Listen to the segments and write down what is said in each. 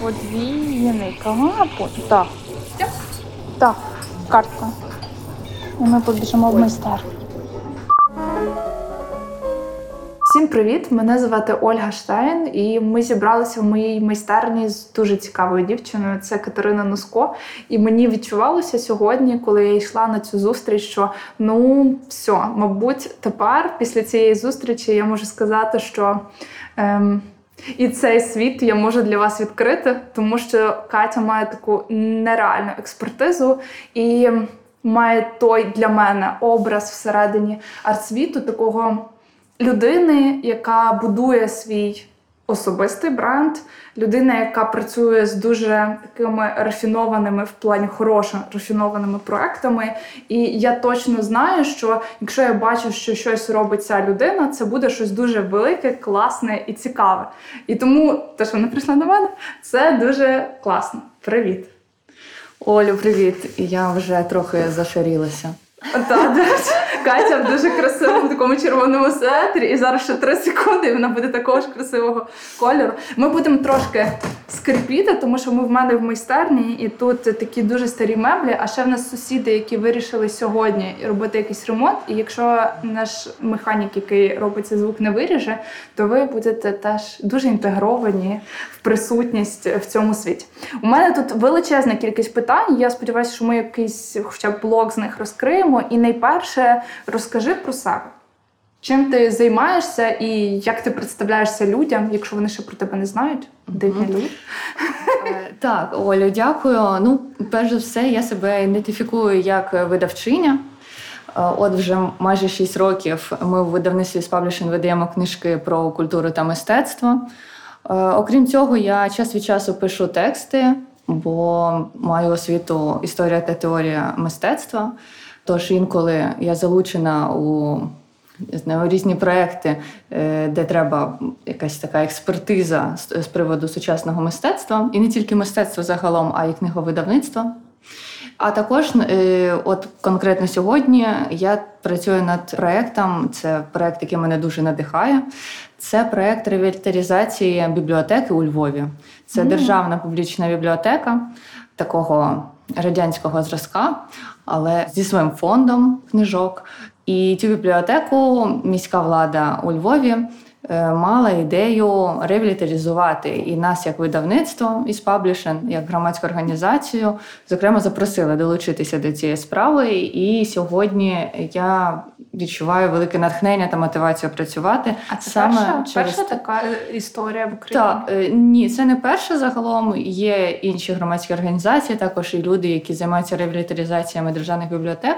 Подвійний капот. Так. Так, картка. І ми побіжимо в майстерню. Всім привіт! Мене звати Ольга Штайн, і ми зібралися в моїй майстерні з дуже цікавою дівчиною. Це Катерина Носко. І мені відчувалося сьогодні, коли я йшла на цю зустріч, що ну все, мабуть, тепер, після цієї зустрічі, я можу сказати, що. Ем, і цей світ я можу для вас відкрити, тому що Катя має таку нереальну експертизу і має той для мене образ всередині арт-світу такого людини, яка будує свій особистий бренд, людина, яка працює з дуже такими рафінованими в плані хорошими рафінованими проектами. І я точно знаю, що якщо я бачу, що щось робить ця людина, це буде щось дуже велике, класне і цікаве. І тому те, що вона прийшла до мене, це дуже класно. Привіт! Олю, привіт! Я вже трохи зашарілася. Катя в дуже красивому такому червоному сетрі, і зараз ще три секунди, і вона буде такого ж красивого кольору. Ми будемо трошки скрипіти, тому що ми в мене в майстерні, і тут такі дуже старі меблі. А ще в нас сусіди, які вирішили сьогодні робити якийсь ремонт. І якщо наш механік, який робить цей звук, не виріже, то ви будете теж дуже інтегровані в присутність в цьому світі. У мене тут величезна кількість питань. Я сподіваюся, що ми якийсь, хоча б блок з них розкриємо. І найперше розкажи про себе. Чим ти займаєшся і як ти представляєшся людям, якщо вони ще про тебе не знають? Дивні люди. Е, Так, Олю, дякую. Ну, перш за все, я себе ідентифікую як видавчиня. Е, От вже майже 6 років ми в видавництві з Publishing видаємо книжки про культуру та мистецтво. Е, Окрім цього, я час від часу пишу тексти, бо маю освіту історія та теорія мистецтва. Тож інколи я залучена у знаю, різні проекти, е, де треба якась така експертиза з приводу сучасного мистецтва, і не тільки мистецтва загалом, а й книговидавництва. А також, е, от конкретно сьогодні, я працюю над проектом. Це проект, який мене дуже надихає. Це проект ревіталізації бібліотеки у Львові. Це державна публічна бібліотека такого радянського зразка, але зі своїм фондом книжок. І цю бібліотеку міська влада у Львові мала ідею ревіталізувати і нас, як видавництво із Publishing, як громадську організацію, зокрема, запросили долучитися до цієї справи. І сьогодні я відчуваю велике натхнення та мотивацію працювати А це саме перша, через перша така історія в Україні. так, е, ні, це не перше загалом. Є інші громадські організації, також і люди, які займаються ревіталізаціями державних бібліотек.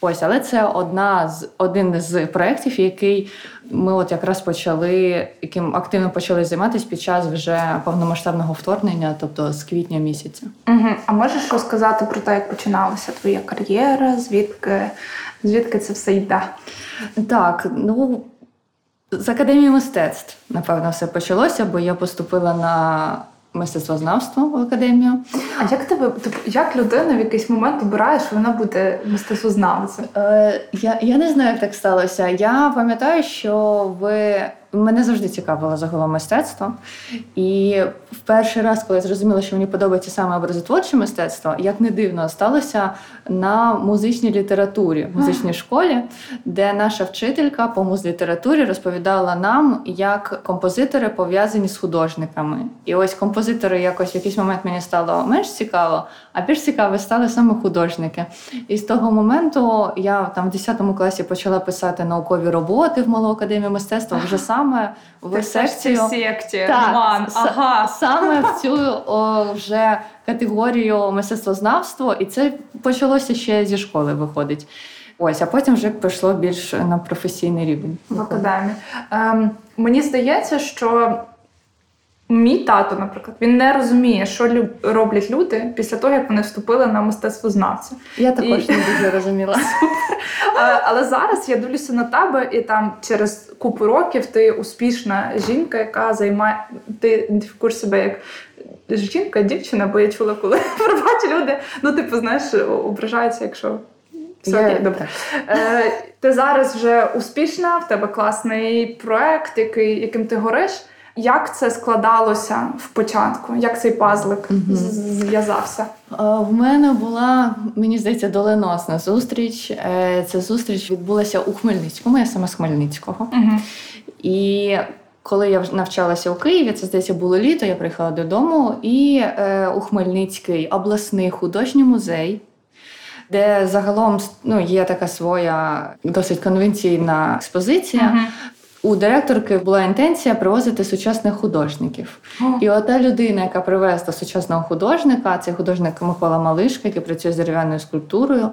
Ось, але це одна з один з проєктів, який ми от якраз почали, яким активно почали займатися під час вже повномасштабного вторгнення, тобто з квітня місяця. Угу. А можеш розказати про те, як починалася твоя кар'єра, звідки, звідки це все йде? Так, ну з академії мистецтв, напевно, все почалося, бо я поступила на мистецтвознавство в академію. А як тебе як людина в якийсь момент обирає, що вона буде мистецтвознавцем? Е, я, я не знаю, як так сталося. Я пам'ятаю, що ви мене завжди цікавило загалом мистецтво. І в перший раз, коли я зрозуміла, що мені подобається саме образотворче мистецтво, як не дивно, сталося на музичній літературі, в музичній школі, де наша вчителька по музлітературі розповідала нам, як композитори пов'язані з художниками. І ось композитори якось в якийсь момент мені стало менш цікаво, а більш цікаво стали саме художники. І з того моменту я там в 10 класі почала писати наукові роботи в Малу академію мистецтва вже саме в секцію. секції. Так, Ман, ага. саме в цю о, вже категорію мистецтвознавство, і це почалося ще зі школи виходить. Ось, а потім вже пішло більш на професійний рівень. в академії. Ем, мені здається, що мій тато, наприклад, він не розуміє, що лю- роблять люди після того, як вони вступили на мистецтвознавця. Я також І- не дуже розуміла. А, Але зараз я дивлюся на тебе, і там через купу років ти успішна жінка, яка займає. Ти ідентифікуєш себе як жінка, дівчина, бо я чула, коли пробач люди, ну типу, знаєш, ображаються, якщо. Все окей, добре. Е, ти зараз вже успішна, в тебе класний проект, який, яким ти гориш. Як це складалося в початку? Як цей пазлик зв'язався? Е, В мене була, мені здається, доленосна зустріч. Е, Ця зустріч відбулася у Хмельницькому, я сама з Хмельницького. Угу. І коли я навчалася у Києві, це здається було літо, я приїхала додому, і е, у Хмельницький обласний художній музей, де загалом ну, є така своя досить конвенційна експозиція. У директорки була інтенція привозити сучасних художників. І ота людина, яка привезла сучасного художника, це художник Микола Малишка, який працює з дерев'яною скульптурою.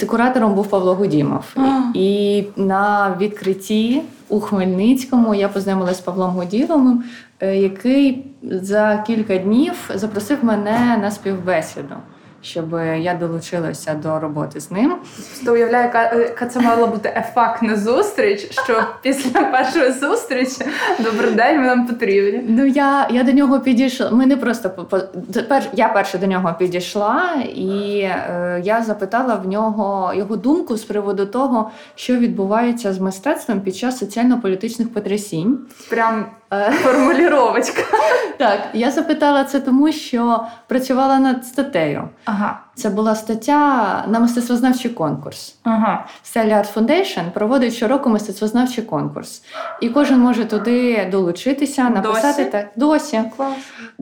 Це куратором був Павло Гудімов. А. І на відкритті у Хмельницькому я познайомилася з Павлом Гудімовим, е, який за кілька днів запросив мене на співбесіду, щоб я долучилася до роботи з ним. Просто уявляю, яка, яка це мала бути ефактна зустріч, що після першої зустрічі добрий день, ми нам потрібні. Ну я, я до нього підійшла. Ми не просто тепер я перша до нього підійшла, і е, я запитала в нього його думку з приводу того, що відбувається з мистецтвом під час соціально-політичних потрясінь. Прям Е, формуліровочка. так, я запитала це тому, що працювала над статтею. Ага. Це була стаття на мистецтвознавчий конкурс. Ага. Style Art Foundation проводить щороку мистецтвознавчий конкурс, і кожен може туди долучитися, написати Досі? так досі. Клас.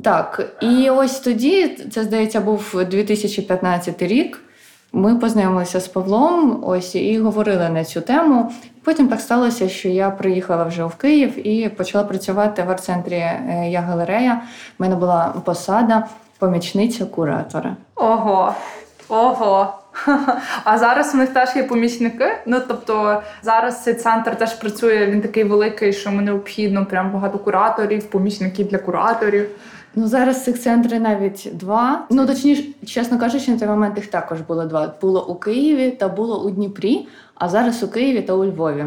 Так, і ось тоді, це здається, був 2015 рік. Ми познайомилися з Павлом ось і говорили на цю тему. Потім так сталося, що я приїхала вже в Київ і почала працювати в арт-центрі е, Я галерея. У мене була посада помічниця куратора. Ого. Ого. А зараз у них теж є помічники. Ну тобто зараз цей центр теж працює. Він такий великий, що йому необхідно прям багато кураторів, помічників для кураторів. Ну зараз цих центрів навіть два. Ну точніше, чесно кажучи, на той момент їх також було два. Було у Києві та було у Дніпрі, а зараз у Києві та у Львові.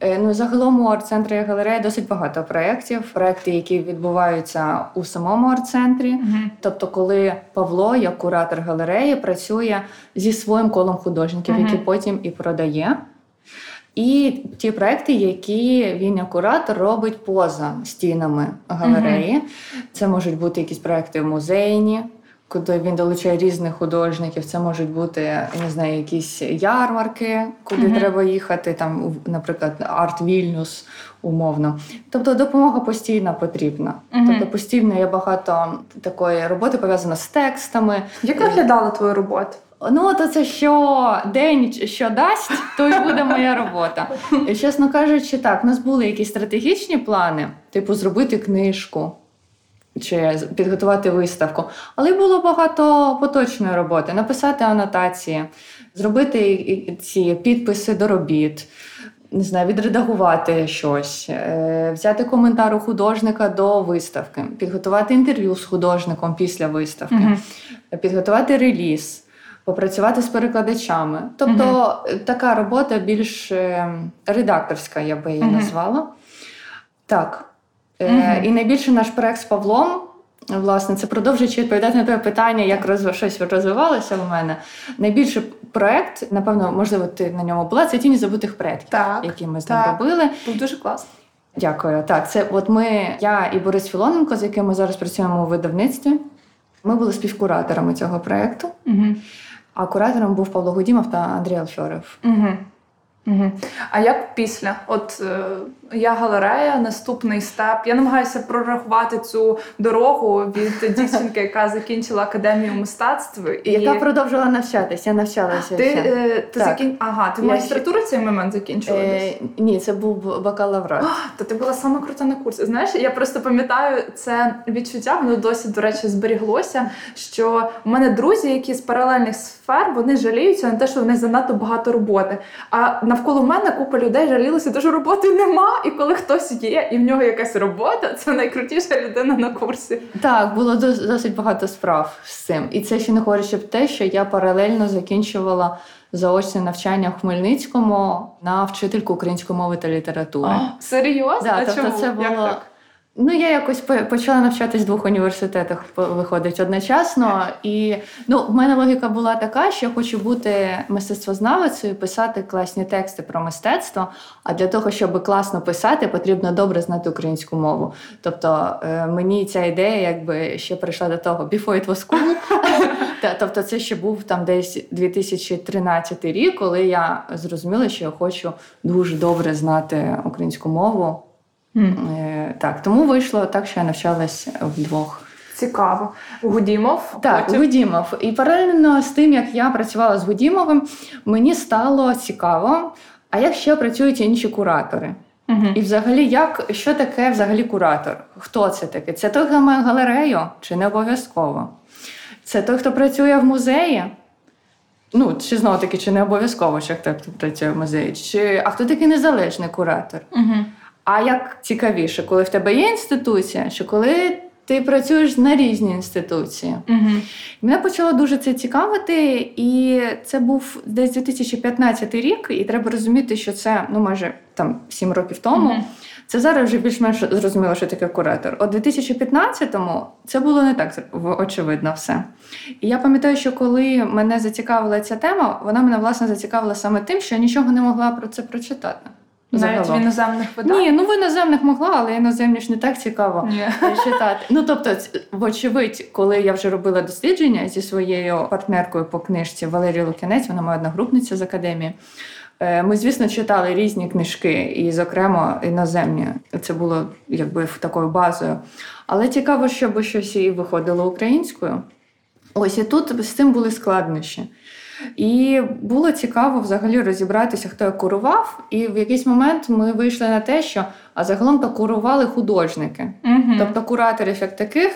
Е, Ну, загалом у арт-центрі галереї досить багато проєктів, проєкти, які відбуваються у самому арт-центрі. Тобто, коли Павло, як куратор галереї, працює зі своїм колом художників, Мгм. які потім і продає. І ті проекти, які він як куратор робить поза стінами галереї. Це можуть бути якісь проекти музейні, куди він долучає різних художників. Це можуть бути я не знаю, якісь ярмарки, куди Мгм. треба їхати, там, наприклад, арт Вільнюс, умовно. Тобто допомога постійно потрібна. Мгм. Тобто постійно є багато такої роботи пов'язано з текстами. Як виглядала твоя робота? Ну, то це що день, що дасть, то й буде моя робота. І, чесно кажучи, так, у нас були якісь стратегічні плани, типу зробити книжку чи підготувати виставку. Але було багато поточної роботи: написати анотації, зробити ці підписи до робіт. Не знаю, відредагувати щось, е, взяти коментар у художника до виставки, підготувати інтерв'ю з художником після виставки підготувати реліз, попрацювати з перекладачами. Тобто е, така робота більш е, редакторська, я би її Мгм. назвала. Так. Е, Мгм. І найбільше наш проект з Павлом. Власне, це продовжуючи відповідати на те питання, як розв... щось розвивалося в мене. Найбільший проект, напевно, можливо, ти на ньому була, це тіні забутих предків, Так. які ми з ним Так. робили. Був дуже класно. Дякую. Так, це от ми, я і Борис Філоненко, з яким ми зараз працюємо у видавництві. Ми були співкураторами цього проєкту, Угу. А куратором був Павло Гудімов та Андрій Алфьоров. Угу. Угу. А як після? От е, я галерея, наступний степ. Я намагаюся прорахувати цю дорогу від дівчинки, яка закінчила академію мистецтв. І Яка продовжувала навчатися, я навчалася. ти, ще. е, ти закін... Ага, ти Я магістратуру в цей момент закінчила? Е, ні, це був бакалаврат. Та ти була саме крута на курсі. Знаєш, я просто пам'ятаю це відчуття, воно досі, до речі, зберіглося. Що в мене друзі, які з паралельних сфер, вони жаліються на те, що в них занадто багато роботи. А навколо мене купа людей жалілися, що роботи нема. І коли хтось є, і в нього якась робота, це найкрутіша людина на курсі. Так, було дос- досить багато справ з цим. І це ще не говорячи про те, що я паралельно закінчувала заочне навчання в Хмельницькому на вчительку української мови та літератури. Серйозно? Да, а тобто чому? це Як було- так? Ну, я якось почала навчатись в двох університетах, виходить одночасно. І ну, в мене логіка була така, що я хочу бути мистецтвознавицею, писати класні тексти про мистецтво. А для того, щоб класно писати, потрібно добре знати українську мову. Тобто е, мені ця ідея якби ще прийшла до того before it was cool. Тобто, це ще був там десь 2013 рік, коли я зрозуміла, що я хочу дуже добре знати українську мову. Mm. Так, тому вийшло так, що я навчалась вдвох. Цікаво. Гудімов? Так, потім... Гудімов. І паралельно з тим, як я працювала з Гудімовим, мені стало цікаво, а як ще працюють інші куратори? Угу. І взагалі, як, що таке взагалі куратор? Хто це таке? Це той, хто має галерею, чи не обов'язково? Це той, хто працює в музеї? Ну, чи знову таки, чи не обов'язково, що хто працює в музеї? Чи, А хто такий незалежний куратор? Угу. А як цікавіше, коли в тебе є інституція, що коли ти працюєш на різні інституції? Угу. Мене почало дуже це цікавити, і це був десь 2015 рік, і треба розуміти, що це ну майже там 7 років тому. Угу. Це зараз вже більш-менш зрозуміло, що таке куратор. У 2015-му це було не так очевидно все. І я пам'ятаю, що коли мене зацікавила ця тема, вона мене власне зацікавила саме тим, що я нічого не могла про це прочитати. Навіть в іноземних видах? Ні, ну в іноземних могла, але іноземні ж не так цікаво Ні. читати. Ну тобто, вочевидь, коли я вже робила дослідження зі своєю партнеркою по книжці Валерією Лукінець, вона моя одногрупниця з академії. Е, ми, звісно, читали різні книжки, і, зокрема, іноземні. Це було якби такою базою. Але цікаво, щоб щось і виходило українською. Ось і тут з цим були складнощі. І було цікаво взагалі розібратися, хто як курував. І в якийсь момент ми вийшли на те, що а загалом то курували художники. Угу. Тобто кураторів як таких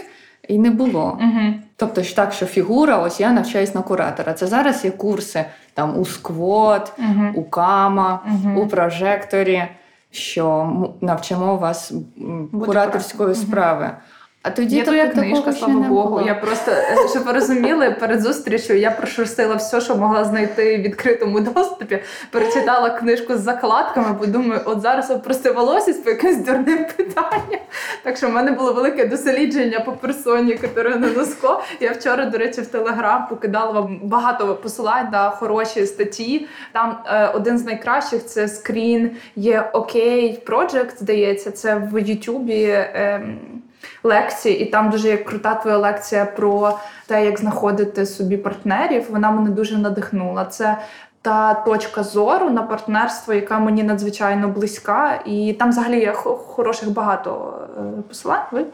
і не було. Угу. Тобто ж так, що фігура, ось я навчаюсь на куратора. Це зараз є курси там у сквот, угу. у кама, у прожекторі, що навчимо вас кураторської справи. А тоді Є твоя книжка, слава Богу. Було. Я просто, щоб ви розуміли, перед зустрічю я прошерстила все, що могла знайти в відкритому доступі. Перечитала книжку з закладками, бо думаю, от зараз опрости волосся по якимось дурним питанням. Так що в мене було велике дослідження по персоні Катерини Носко. Я вчора, до речі, в Телеграм покидала вам багато посилань на хороші статті. Там е, один з найкращих це скрін є окей Project, здається, це в Ютубі. Е, лекції, і там дуже крута твоя лекція про те, як знаходити собі партнерів. Вона мене дуже надихнула. Це та точка зору на партнерство, яка мені надзвичайно близька, і там взагалі є хороших багато е, посилань. Ви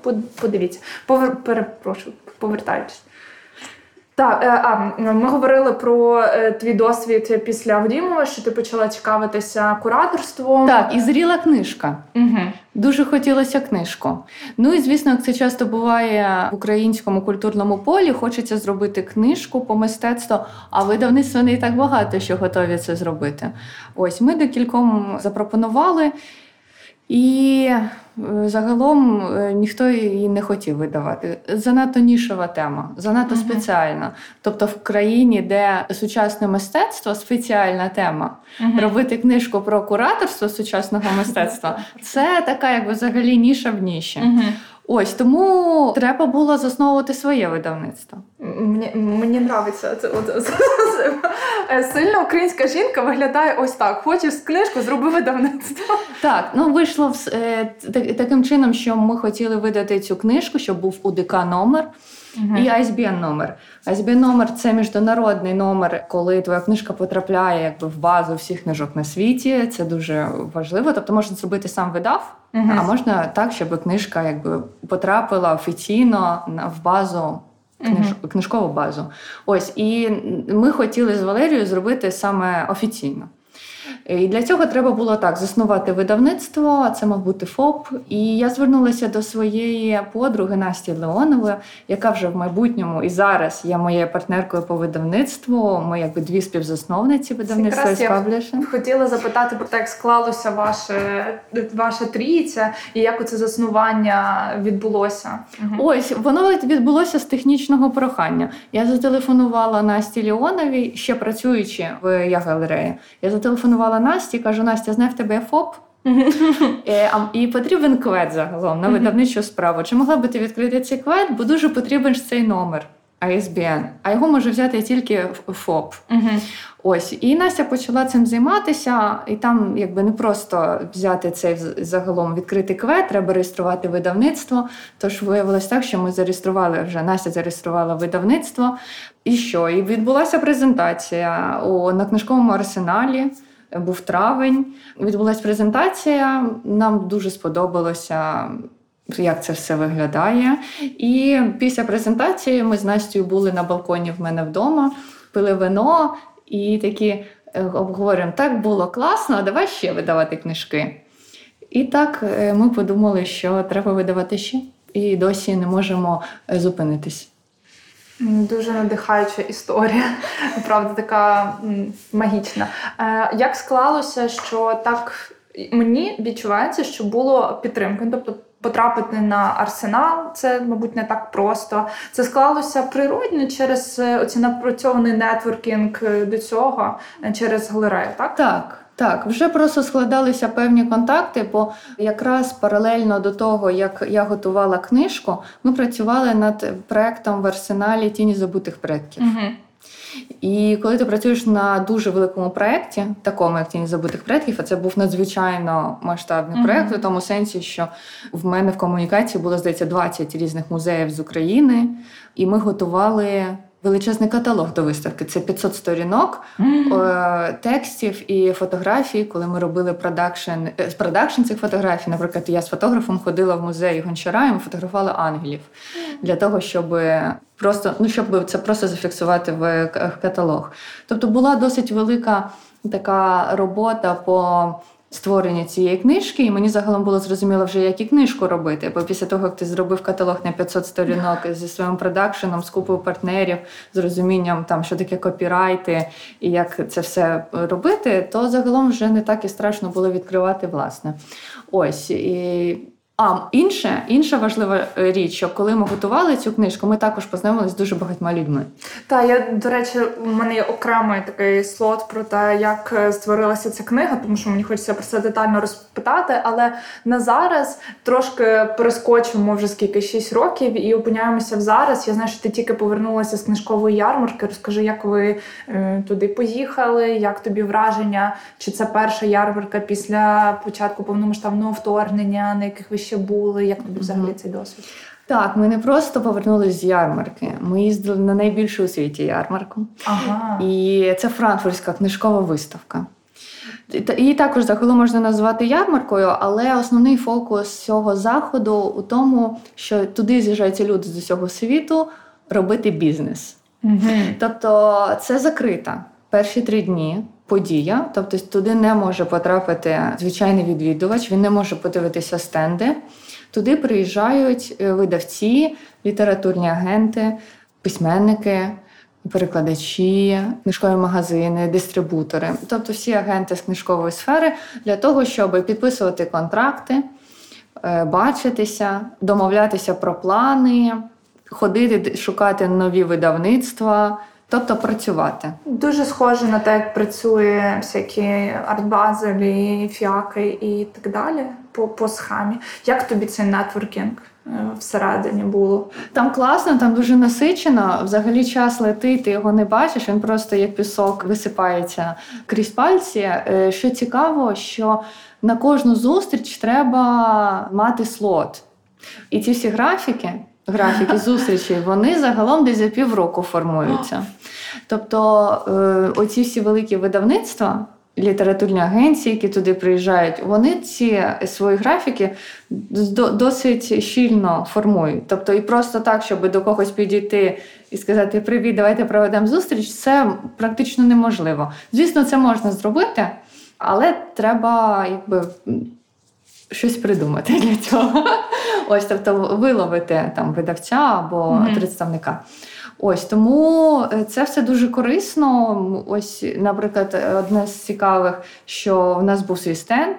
подивіться. Повер... Перепрошую, повертаючись. Так, е, а ми говорили про е, твій досвід після Авдімова, що ти почала цікавитися кураторством. Так, і зріла книжка. Угу. Дуже хотілося книжку. Ну і звісно, як це часто буває в українському культурному полі, хочеться зробити книжку по мистецтву, а видавництво не так багато, що готові це зробити. Ось ми декільком запропонували. І загалом е, ніхто її не хотів видавати. Занадто нішова тема, занадто uh-huh. спеціальна. Тобто, в країні, де сучасне мистецтво спеціальна тема, uh-huh. робити книжку про кураторство сучасного мистецтва це така, якби взагалі ніша в ніші. Uh-huh. Ось тому треба було засновувати своє видавництво. Мені мені подобається це. Сильна українська жінка виглядає ось так: хочеш книжку, зроби видавництво. Так, ну вийшло е, таким чином, що ми хотіли видати цю книжку, щоб був УДК номер. І ISBN номер. ISBN номер це міжнародний номер, коли твоя книжка потрапляє якби в базу всіх книжок на світі. Це дуже важливо. Тобто можна зробити сам видав, uh-huh. а можна так, щоб книжка якби потрапила офіційно в базу. Книж... Uh-huh. Книжкову базу. Ось і ми хотіли з Валерією зробити саме офіційно. І для цього треба було так заснувати видавництво, це мав бути ФОП. І я звернулася до своєї подруги Насті Леонової, яка вже в майбутньому і зараз є моєю партнеркою по видавництву. Ми якби дві співзасновниці видавництва і Хотіла запитати про те, як склалося ваше ваша трійця, і як оце заснування відбулося. Угу. Ось воно відбулося з технічного прохання. Я зателефонувала Насті Леоновій, ще працюючи в я галереї. Я зателефонувала написала Насті, кажу, Настя, знаю в тебе ФОП. Е, І потрібен квет загалом на видавничу справу. Чи могла би ти відкрити цей квет? Бо дуже потрібен ж цей номер ISBN, а його може взяти тільки ФОП. Ось і Настя почала цим займатися, і там якби не просто взяти цей загалом відкритий квет, треба реєструвати видавництво. Тож виявилось так, що ми зареєстрували вже Настя зареєструвала видавництво. І що? І відбулася презентація у на книжковому арсеналі. Був травень. Відбулася презентація. Нам дуже сподобалося. Як це все виглядає. І після презентації ми з Настю були на балконі в мене вдома, пили вино і такі е, обговорюємо, так було класно, а давай ще видавати книжки. І так е, ми подумали, що треба видавати ще, і досі не можемо е, зупинитись. Дуже надихаюча історія, правда, така магічна. Е, Як склалося, що так мені відчувається, що було підтримки. Тобто потрапити на арсенал, це, мабуть, не так просто. Це склалося природно через е, оці напрацьований нетворкінг е, до цього, через галерею, так? Так, так, вже просто складалися певні контакти, бо якраз паралельно до того, як я готувала книжку, ми працювали над проектом в арсеналі Тіні забутих предків. Угу. І коли ти працюєш на дуже великому проєкті, такому як тіні забутих предків, а це був надзвичайно масштабний Мгм. проєкт, у тому сенсі, що в мене в комунікації було здається 20 різних музеїв з України, і ми готували. Величезний каталог до виставки це 500 сторінок е, текстів і фотографій. Коли ми робили продакшн е, продакшн цих фотографій, наприклад, я з фотографом ходила в музей Гончара, і ми фотографували ангелів для того, щоб просто ну щоб це просто зафіксувати в каталог. Тобто була досить велика така робота по. Створенню цієї книжки, і мені загалом було зрозуміло вже, як і книжку робити. Бо після того, як ти зробив каталог на 500 сторінок зі своїм продакшеном, з купою партнерів, з розумінням, там, що таке копірайти і як це все робити, то загалом вже не так і страшно було відкривати власне. Ось і. А інше, інша важлива е, річ, що коли ми готували цю книжку, ми також познайомилися з дуже багатьма людьми. Та я до речі, у мене є окремий такий слот про те, як е, створилася ця книга, тому що мені хочеться про це детально розпитати. Але на зараз трошки перескочимо вже скільки 6 років і опиняємося в зараз. Я знаю, що ти тільки повернулася з книжкової ярмарки. Розкажи, як ви е, туди поїхали, як тобі враження? Чи це перша ярмарка після початку повномасштабного вторгнення, на яких ви ще були? Як тобі взагалі цей досвід? Так, ми не просто повернулися з ярмарки. Ми їздили на найбільшу у світі ярмарку. Ага. І це франкфуртська книжкова виставка. Її також загалом можна назвати ярмаркою, але основний фокус цього заходу у тому, що туди з'їжджаються люди з усього світу робити бізнес. Угу. Тобто це закрита перші три дні подія. Тобто туди не може потрапити звичайний відвідувач, він не може подивитися стенди. Туди приїжджають е, видавці, літературні агенти, письменники. Перекладачі, книжкові магазини, дистрибутори, тобто всі агенти з книжкової сфери для того, щоб підписувати контракти, е, бачитися, домовлятися про плани, ходити шукати нові видавництва, тобто працювати. Дуже схоже на те, як працює всякі артбазелі, фіаки і так далі по, по схемі. Як тобі цей нетворкінг е, всередині було? Там класно, там дуже насичено. Взагалі час летить, ти його не бачиш, він просто як пісок висипається крізь пальці. Е, Що цікаво, що на кожну зустріч треба мати слот. І ці всі графіки, графіки зустрічей, вони загалом десь за півроку формуються. Тобто е, оці всі великі видавництва. Літературні агенції, які туди приїжджають, вони ці свої графіки досить щільно формують. Тобто, і просто так, щоб до когось підійти і сказати Привіт, давайте проведемо зустріч, це практично неможливо. Звісно, це можна зробити, але треба якби. Щось придумати для цього. Ось, тобто, виловити там видавця або Мгм. представника. Ось тому е, це все дуже корисно. Ось, наприклад, одне з цікавих, що в нас був свій стенд.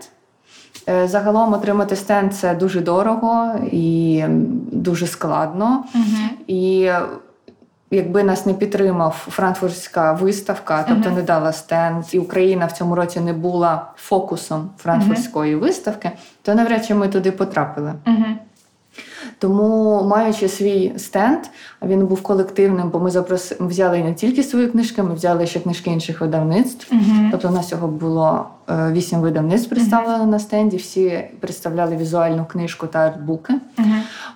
Е, Загалом отримати стенд це дуже дорого і дуже складно. І Якби нас не підтримав франкфуртська виставка, тобто Мгм. не дала стенд, і Україна в цьому році не була фокусом франкфуртської виставки, то навряд чи ми туди потрапили. Угу. Тому, маючи свій стенд, він був колективним, бо ми запроси... взяли не тільки свої книжки, ми взяли ще книжки інших видавництв. Угу. Тобто, у нас цього було е, вісім видавництв представлено на стенді. Всі представляли візуальну книжку та артбуки. Угу.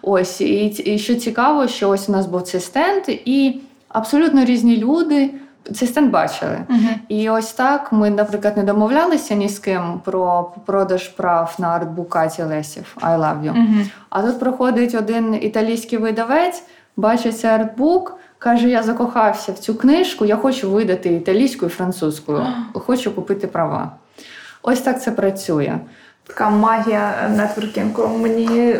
Ось і, і що цікаво, що ось у нас був цей стенд, і абсолютно різні люди цей стенд бачили. Угу. І ось так ми, наприклад, не домовлялися ні з ким про продаж прав на артбук Каті Лесів I love you. Угу. А тут проходить один італійський видавець, бачить цей артбук, каже: Я закохався в цю книжку, я хочу видати італійською і французькою, хочу купити права. Ось так це працює. Така магія нетворкінгу. Мені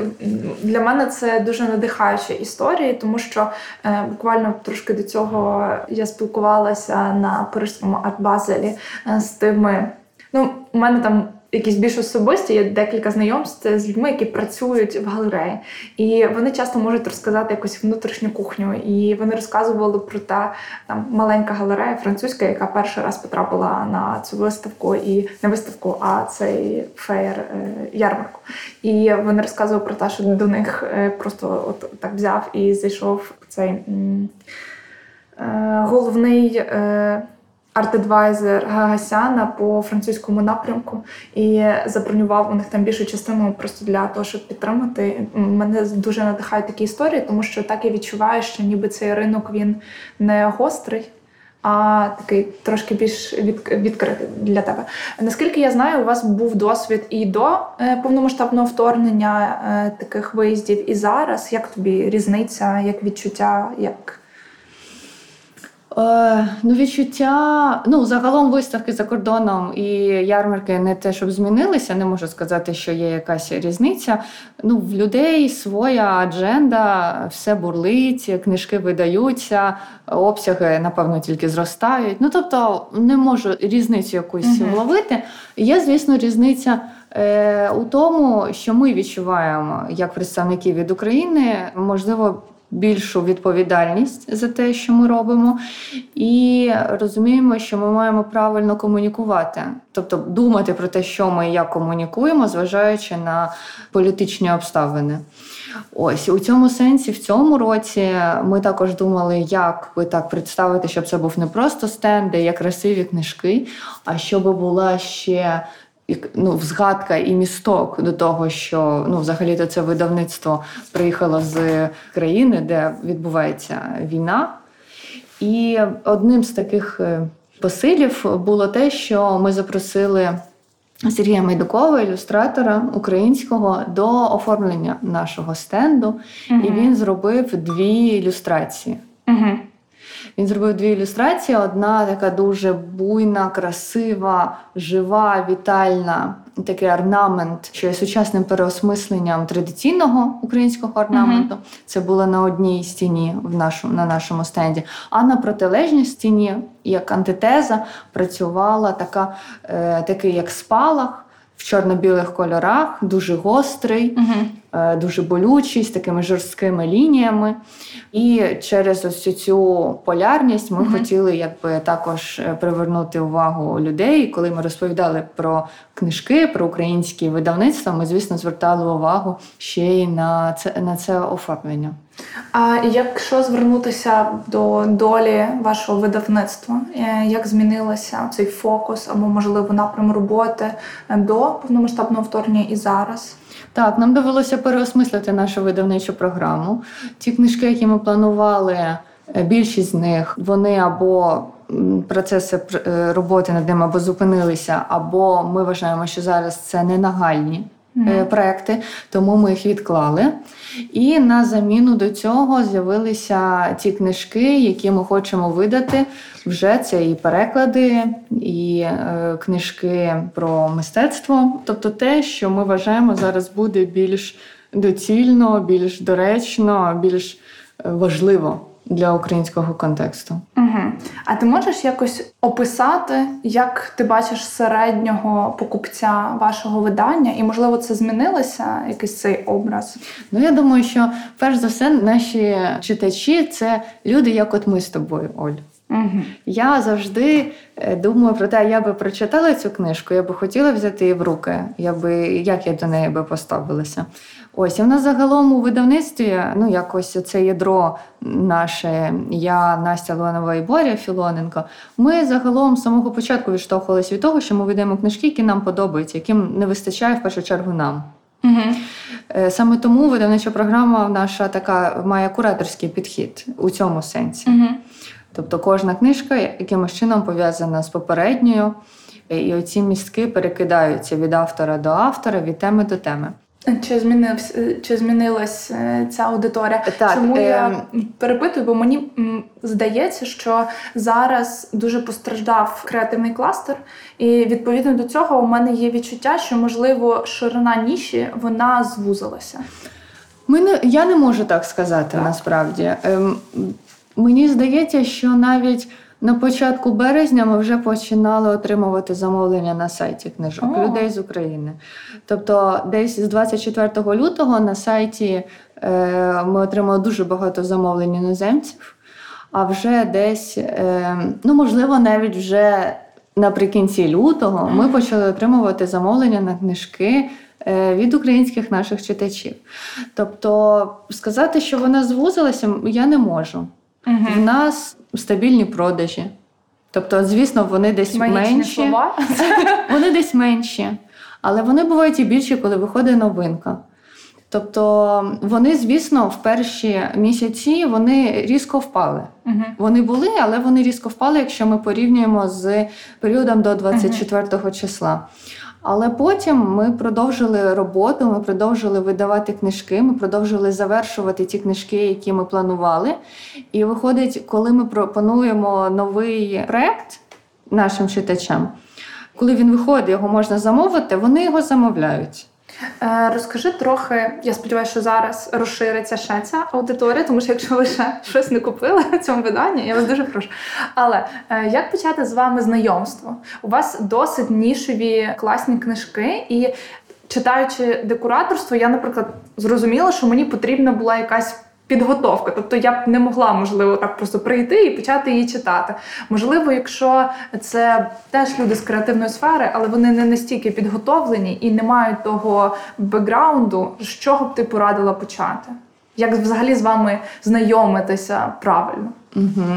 для мене це дуже надихаюча історія, тому що е, буквально трошки до цього я спілкувалася на Парижському арт-базелі е, з тими. Ну, у мене там якісь більш особисті, є декілька знайомств з людьми, які працюють в галереї. І вони часто можуть розказати якусь внутрішню кухню. І вони розказували про те, там маленька галерея французька, яка перший раз потрапила на цю виставку, і не виставку, а цей феєр е, ярмарку. І вони розказували про те, що до них е, просто от так взяв і зайшов цей е, головний. Арт-адвайзер Гагасяна по французькому напрямку і забронював у них там більшу частину просто для того, щоб підтримати. Мене дуже надихають такі історії, тому що так я відчуваю, що ніби цей ринок він не гострий. А такий трошки більш від, відкритий для тебе. Наскільки я знаю, у вас був досвід і до е, повномасштабного вторгнення е, таких виїздів, і зараз. Як тобі різниця, як відчуття, як ну, відчуття, ну, загалом виставки за кордоном і ярмарки не те, щоб змінилися, не можу сказати, що є якась різниця. Ну, в людей своя адженда, все бурлить, книжки видаються, обсяги, напевно, тільки зростають. Ну, тобто, не можу різницю якусь Мгм. вловити. Є, звісно, різниця. е, У тому, що ми відчуваємо як представники від України, можливо, більшу відповідальність за те, що ми робимо, і розуміємо, що ми маємо правильно комунікувати, тобто думати про те, що ми і як комунікуємо, зважаючи на політичні обставини. Ось у цьому сенсі, в цьому році ми також думали, як би так представити, щоб це був не просто стенди, як красиві книжки, а щоб була ще ну, згадка і місток до того, що ну, взагалі-то це видавництво приїхало з країни, де відбувається війна. І одним з таких е, посилів було те, що ми запросили Сергія Майдукова, ілюстратора українського, до оформлення нашого стенду, і він зробив дві ілюстрації. Угу. Він зробив дві ілюстрації. Одна така дуже буйна, красива, жива, вітальна, такий орнамент, що є сучасним переосмисленням традиційного українського орнаменту. Це було на одній стіні в нашому, на нашому стенді. А на протилежній стіні, як антитеза, працювала така, е, такий як спалах. В чорно-білих кольорах, дуже гострий, Угу. е, дуже болючий, з такими жорсткими лініями. І через ось цю- полярність ми Мгм. хотіли якби також е, привернути увагу людей. Коли ми розповідали про книжки, про українські видавництва, ми, звісно, звертали увагу ще й на це на це оформлення. А якщо звернутися до долі вашого видавництва, е, як змінилося цей фокус або можливо напрям роботи е, до повномасштабного вторгнення і зараз? Так, нам довелося переосмислити нашу видавничу програму. Ті книжки, які ми планували, е, більшість з них вони або процеси е, роботи над ними або зупинилися, або ми вважаємо, що зараз це не нагальні. Е, Проекти, тому ми їх відклали. І на заміну до цього з'явилися ті книжки, які ми хочемо видати. Вже це і переклади, і е, книжки про мистецтво. Тобто те, що ми вважаємо зараз буде більш доцільно, більш доречно, більш е, важливо для українського контексту. Угу. А ти можеш якось описати, як ти бачиш середнього покупця вашого видання, і можливо це змінилося, якийсь цей образ? Ну я думаю, що перш за все наші читачі це люди, як от ми з тобою, Оль. Угу. Я завжди е, думаю про те, я би прочитала цю книжку, я би хотіла взяти її в руки, я би, як я до неї би поставилася. Ось, і в нас загалом у видавництві, ну якось це ядро наше, я, Настя Леонова і Боря Філоненко. Ми загалом з самого початку відштовхувалися від того, що ми ведемо книжки, які нам подобаються, яким не вистачає в першу чергу нам. Угу. Саме тому видавнича програма наша така має кураторський підхід у цьому сенсі. Угу. Тобто кожна книжка якимось чином пов'язана з попередньою, і оці містки перекидаються від автора до автора, від теми до теми. Чи змінився чи змінилась е, ця аудиторія? Так, Чому я ем. перепитую? Бо мені здається, що зараз дуже постраждав креативний кластер, і відповідно до цього у мене є відчуття, що можливо ширина ніші вона звузилася. Ми не, я не можу так сказати Так. насправді. Ем, мені здається, що навіть на початку березня ми вже починали отримувати замовлення на сайті книжок О. людей з України. Тобто, десь з 24 лютого на сайті е, ми отримали дуже багато замовлень іноземців, а вже десь, е, ну можливо, навіть вже наприкінці лютого ми почали отримувати замовлення на книжки е, від українських наших читачів. Тобто, сказати, що вона звузилася, я не можу. В нас стабільні продажі. Тобто, звісно, вони десь Магічні менші. слова. Вони десь менші, але вони бувають і більші, коли виходить новинка. Тобто вони, звісно, в перші місяці вони різко впали. Мгм. Вони були, але вони різко впали, якщо ми порівнюємо з періодом до 24 числа. Але потім ми продовжили роботу, ми продовжили видавати книжки, ми продовжили завершувати ті книжки, які ми планували. І виходить, коли ми пропонуємо новий проект нашим читачам, коли він виходить, його можна замовити, вони його замовляють. Е, Розкажи трохи, я сподіваюся, що зараз розшириться ще ця аудиторія, тому що якщо ви ще щось не купили в цьому виданні, я вас дуже прошу. Але е, як почати з вами знайомство? У вас досить нішеві класні книжки, і читаючи декураторство, я, наприклад, зрозуміла, що мені потрібна була якась. Підготовка, тобто я б не могла, можливо, так просто прийти і почати її читати. Можливо, якщо це теж люди з креативної сфери, але вони не настільки підготовлені і не мають того бекграунду, з чого б ти порадила почати? Як взагалі з вами знайомитися правильно? Угу.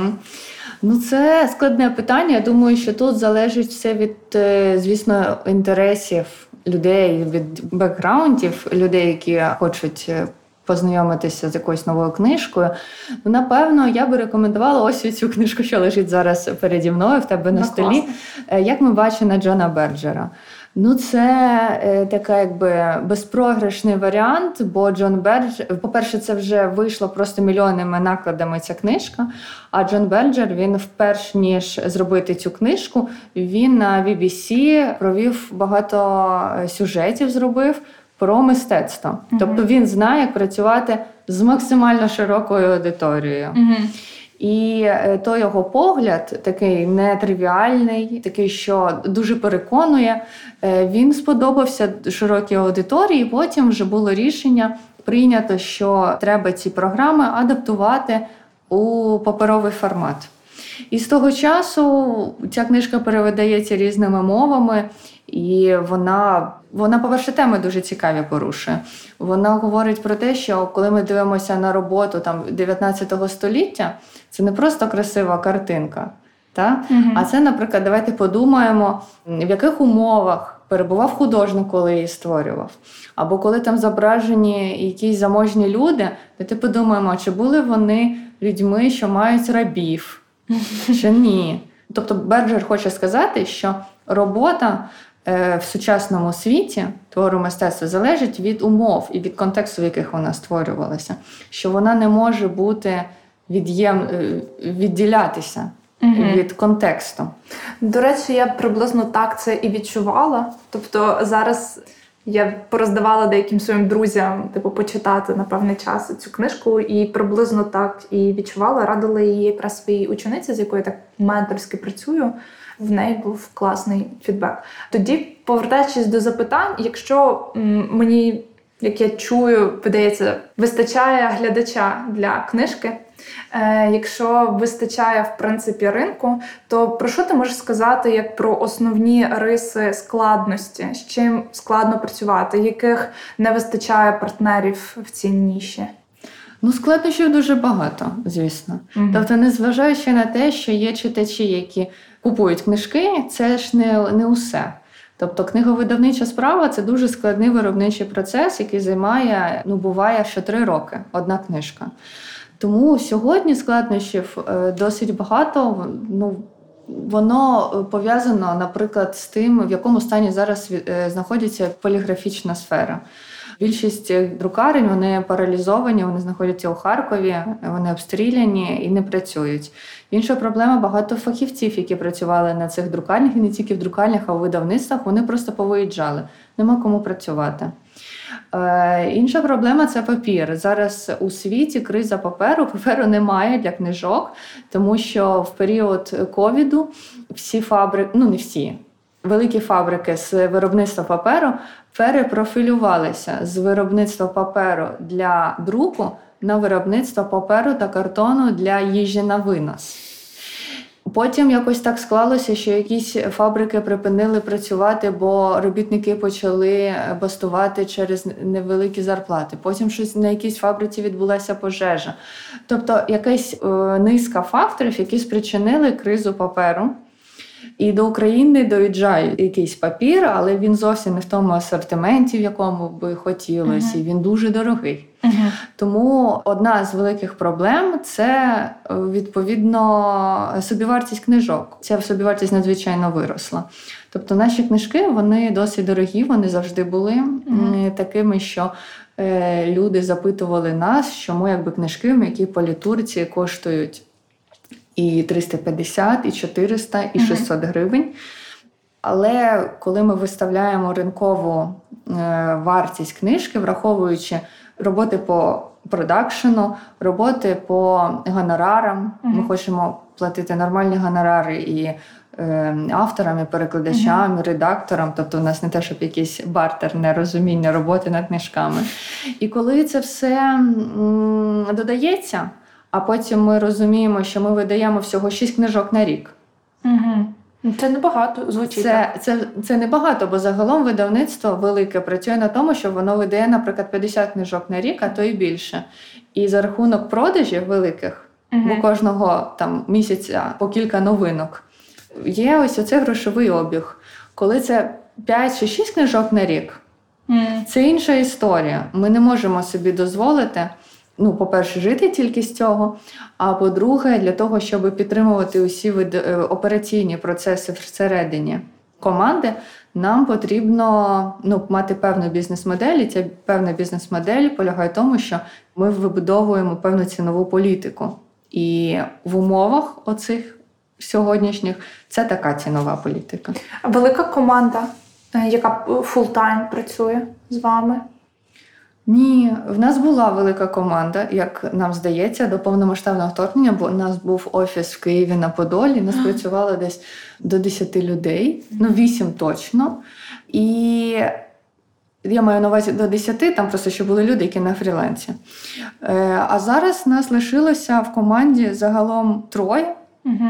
Ну, це складне питання. Я думаю, що тут залежить все від, е, звісно, інтересів людей, від бекграундів людей, які хочуть. Познайомитися з якоюсь новою книжкою. Ну, напевно, я би рекомендувала ось цю книжку, що лежить зараз переді мною в тебе на Ну, столі. класно. Е, Як ми бачимо Джона Берджера. Ну, це е, така якби безпрограшний варіант, бо Джон Берджер, по-перше, це вже вийшло просто мільйонними накладами ця книжка. А Джон Берджер, він вперше ніж зробити цю книжку, він на BBC провів багато е, сюжетів, зробив про мистецтво. Тобто він знає, як працювати з максимально широкою аудиторією. І е, той його погляд, такий нетривіальний, такий, що дуже переконує, е, він сподобався широкій аудиторії. Потім вже було рішення прийнято, що треба ці програми адаптувати у паперовий формат. І з того часу ця книжка перевидається різними мовами, і вона, вона по-перше, теми дуже цікаві порушує. Вона говорить про те, що коли ми дивимося на роботу там 19 століття, це не просто красива картинка. Та? Мгм. А це, наприклад, давайте подумаємо, в яких умовах перебував художник, коли її створював. Або коли там зображені якісь заможні люди, то ти подумаємо, чи були вони людьми, що мають рабів, чи ні. Тобто Берджер хоче сказати, що робота в сучасному світі твору мистецтва залежить від умов і від контексту, в яких вона створювалася, що вона не може бути від'єм, е, відділятися Мгм. від контексту. До речі, я приблизно так це і відчувала. Тобто зараз Я пороздавала деяким своїм друзям, типу, почитати на певний час цю книжку, і приблизно так і відчувала. Радила її якраз своїй учениці, з якою я так менторськи працюю. В неї був класний фідбек. Тоді, повертаючись до запитань, якщо мені, як я чую, видається, вистачає глядача для книжки. Е, якщо вистачає в принципі ринку, то про що ти можеш сказати як про основні риси складності, з чим складно працювати, яких не вистачає партнерів в цій ніші? Ну, складнощів дуже багато, звісно. Мгм. Тобто, незважаючи на те, що є читачі, які купують книжки, це ж не, не усе. Тобто, книговидавнича справа це дуже складний виробничий процес, який займає, ну, буває, що три роки одна книжка. Тому сьогодні складнощів е, досить багато. Ну, воно пов'язано, наприклад, з тим, в якому стані зараз е, знаходиться поліграфічна сфера. Більшість друкарень вони паралізовані, вони знаходяться у Харкові, вони обстріляні і не працюють. Інша проблема багато фахівців, які працювали на цих друкальнях, і не тільки в друкальнях, а в видавництвах, вони просто повиїжджали. Нема кому працювати. Е, інша проблема це папір. Зараз у світі криза паперу. Паперу немає для книжок, тому що в період ковіду всі фабрики, ну не всі, великі фабрики з виробництва паперу перепрофілювалися з виробництва паперу для друку на виробництво паперу та картону для їжі на винос. Потім якось так склалося, що якісь фабрики припинили працювати, бо робітники почали бастувати через невеликі зарплати. Потім щось на якійсь фабриці відбулася пожежа. Тобто якась е, низка факторів, які спричинили кризу паперу. І до України доїжджає якийсь папір, але він зовсім не в тому асортименті, в якому би хотілося, і він дуже дорогий. Тому одна з великих проблем це е, відповідно собівартість книжок. Ця собівартість надзвичайно виросла. Тобто наші книжки вони досить дорогі, вони завжди були м, такими, що е, люди запитували нас, чому якби книжки, які політурці коштують і 350, і 400, і 600 гривень. Але коли ми виставляємо ринкову е, вартість книжки, враховуючи роботи по продакшену, роботи по гонорарам, ми хочемо платити нормальні гонорари і е, авторам, і перекладачам, і редакторам. Тобто, у нас не те, щоб якийсь бартер, нерозуміння роботи над книжками. І коли це все додається, а потім ми розуміємо, що ми видаємо всього 6 книжок на рік. Угу. Це небагато звучить. Це, це, це небагато, бо загалом видавництво велике працює на тому, що воно видає, наприклад, 50 книжок на рік, а то й більше. І за рахунок продажів великих, Мгм. бо кожного там місяця по кілька новинок, є ось оцей грошовий обіг. Коли це 5 чи 6 книжок на рік, Мгм. це інша історія. Ми не можемо собі дозволити. Ну, по-перше, жити тільки з цього. А по-друге, для того, щоб підтримувати усі е, операційні процеси всередині команди, нам потрібно ну, мати певну бізнес-модель. І ця певна бізнес-модель полягає в тому, що ми вибудовуємо певну цінову політику. І в умовах оцих сьогоднішніх це така цінова політика. Велика команда, е, яка full-time працює з вами. Ні, в нас була велика команда, як нам здається, до повномасштабного вторгнення, бо у нас був офіс в Києві на Подолі. Нас працювало десь до 10 людей, ну 8 точно. І я маю на увазі до 10, там просто ще були люди, які на фрілансі. Е, А зараз нас лишилося в команді загалом троє. Угу.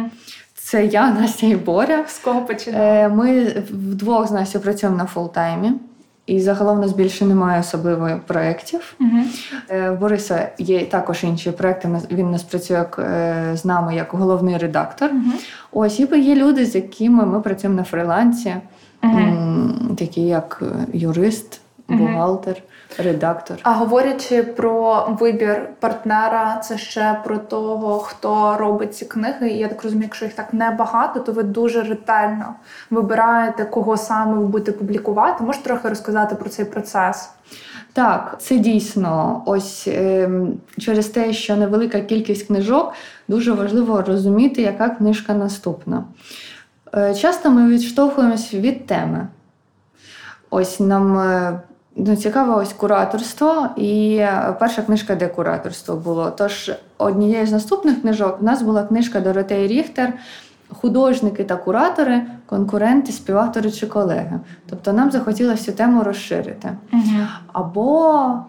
Це я, Настя і Боря. З кого? Е, Ми вдвох з Настю працюємо на фултаймі. І загалом у нас більше немає особливих проєктів. Угу. Бориса є також інші проекти. Нас- Він у нас працює як, е, з нами як головний редактор. Угу. Ось і є люди, з якими ми працюємо на фрилансі, Угу. такі як е, юрист, бухгалтер, редактор. А говорячи про вибір партнера, це ще про того, хто робить ці книги. І я так розумію, якщо їх так небагато, то ви дуже ретельно вибираєте, кого саме ви будете публікувати. Можете трохи розказати про цей процес? Так, це дійсно ось ем, через те, що невелика кількість книжок, дуже важливо розуміти, яка книжка наступна. Е, Часто ми відштовхуємось від теми. Ось нам е, ну, цікаво, ось кураторство, і е, перша книжка, де кураторство було. Тож однією з наступних книжок у нас була книжка Доротеї Ріхтер. Художники та куратори, конкуренти, співавтори чи колеги. Тобто нам захотілося цю тему розширити. Або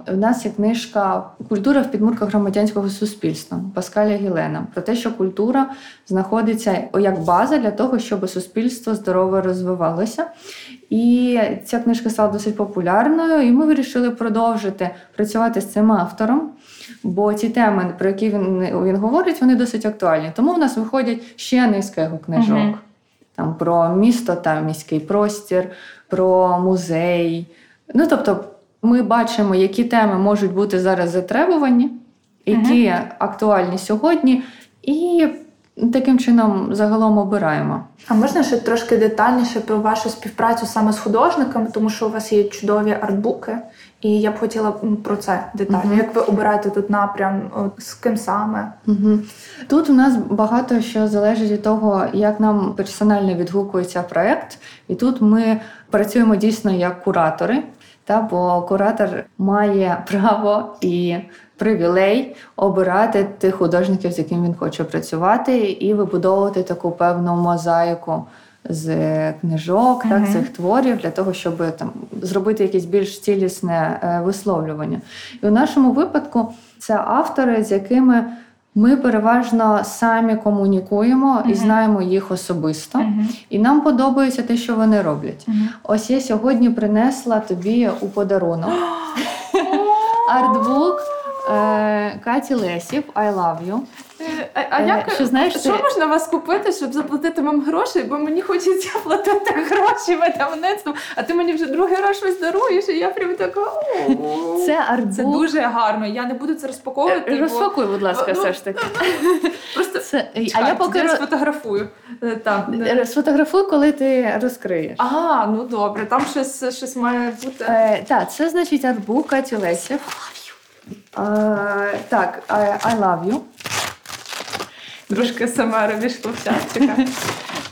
в нас є книжка Культура в підмурках громадянського суспільства Паскаля Гілена про те, що культура знаходиться як база для того, щоб суспільство здорово розвивалося. І ця книжка стала досить популярною, і ми вирішили продовжити працювати з цим автором. Бо ті теми, про які він він говорить, вони досить актуальні. Тому в нас виходять ще низка його книжок. Мгм. Там про місто та міський простір, про музей. Ну тобто, ми бачимо, які теми можуть бути зараз затребувані, які актуальні сьогодні, і таким чином загалом обираємо. А можна ще трошки детальніше про вашу співпрацю саме з художниками, тому що у вас є чудові артбуки, і я б хотіла про це детально. Мгм. Як ви обираєте тут напрям, от, з ким саме? Угу. Тут у нас багато що залежить від того, як нам персонально відгукується проект. І тут ми працюємо дійсно як куратори, та, бо куратор має право і привілей обирати тих художників, з яким він хоче працювати, і вибудовувати таку певну мозаїку. З книжок, так, Мгм. цих творів для того, щоб там зробити якесь більш цілісне е, висловлювання. І у нашому випадку це автори, з якими ми переважно самі комунікуємо і знаємо їх особисто, Мгм. і нам подобається те, що вони роблять. Мгм. Ось я сьогодні принесла тобі у подарунок артбук е, Каті Лесів «I love you». Е, А, а Е, як що, знаєш, що ти- можна у вас купити, щоб заплатити вам гроші? Бо мені хочеться платити гроші видавництву, а ти мені вже другий раз щось даруєш, і я прям така. «О». Це артбук. Це дуже гарно. Я не буду це розпаковувати. Е, бо Розпакуй, будь ласка, Ну, все ж таки. Просто Це... А я поки я ро- сфотографую. Е, Там. Е, сфотографуй, коли ти розкриєш. А, ну добре, там щось, щось має бути. Е, так, це значить артбук Каті Лесів. Е, так, I, I love you. Трошки саме війшло в.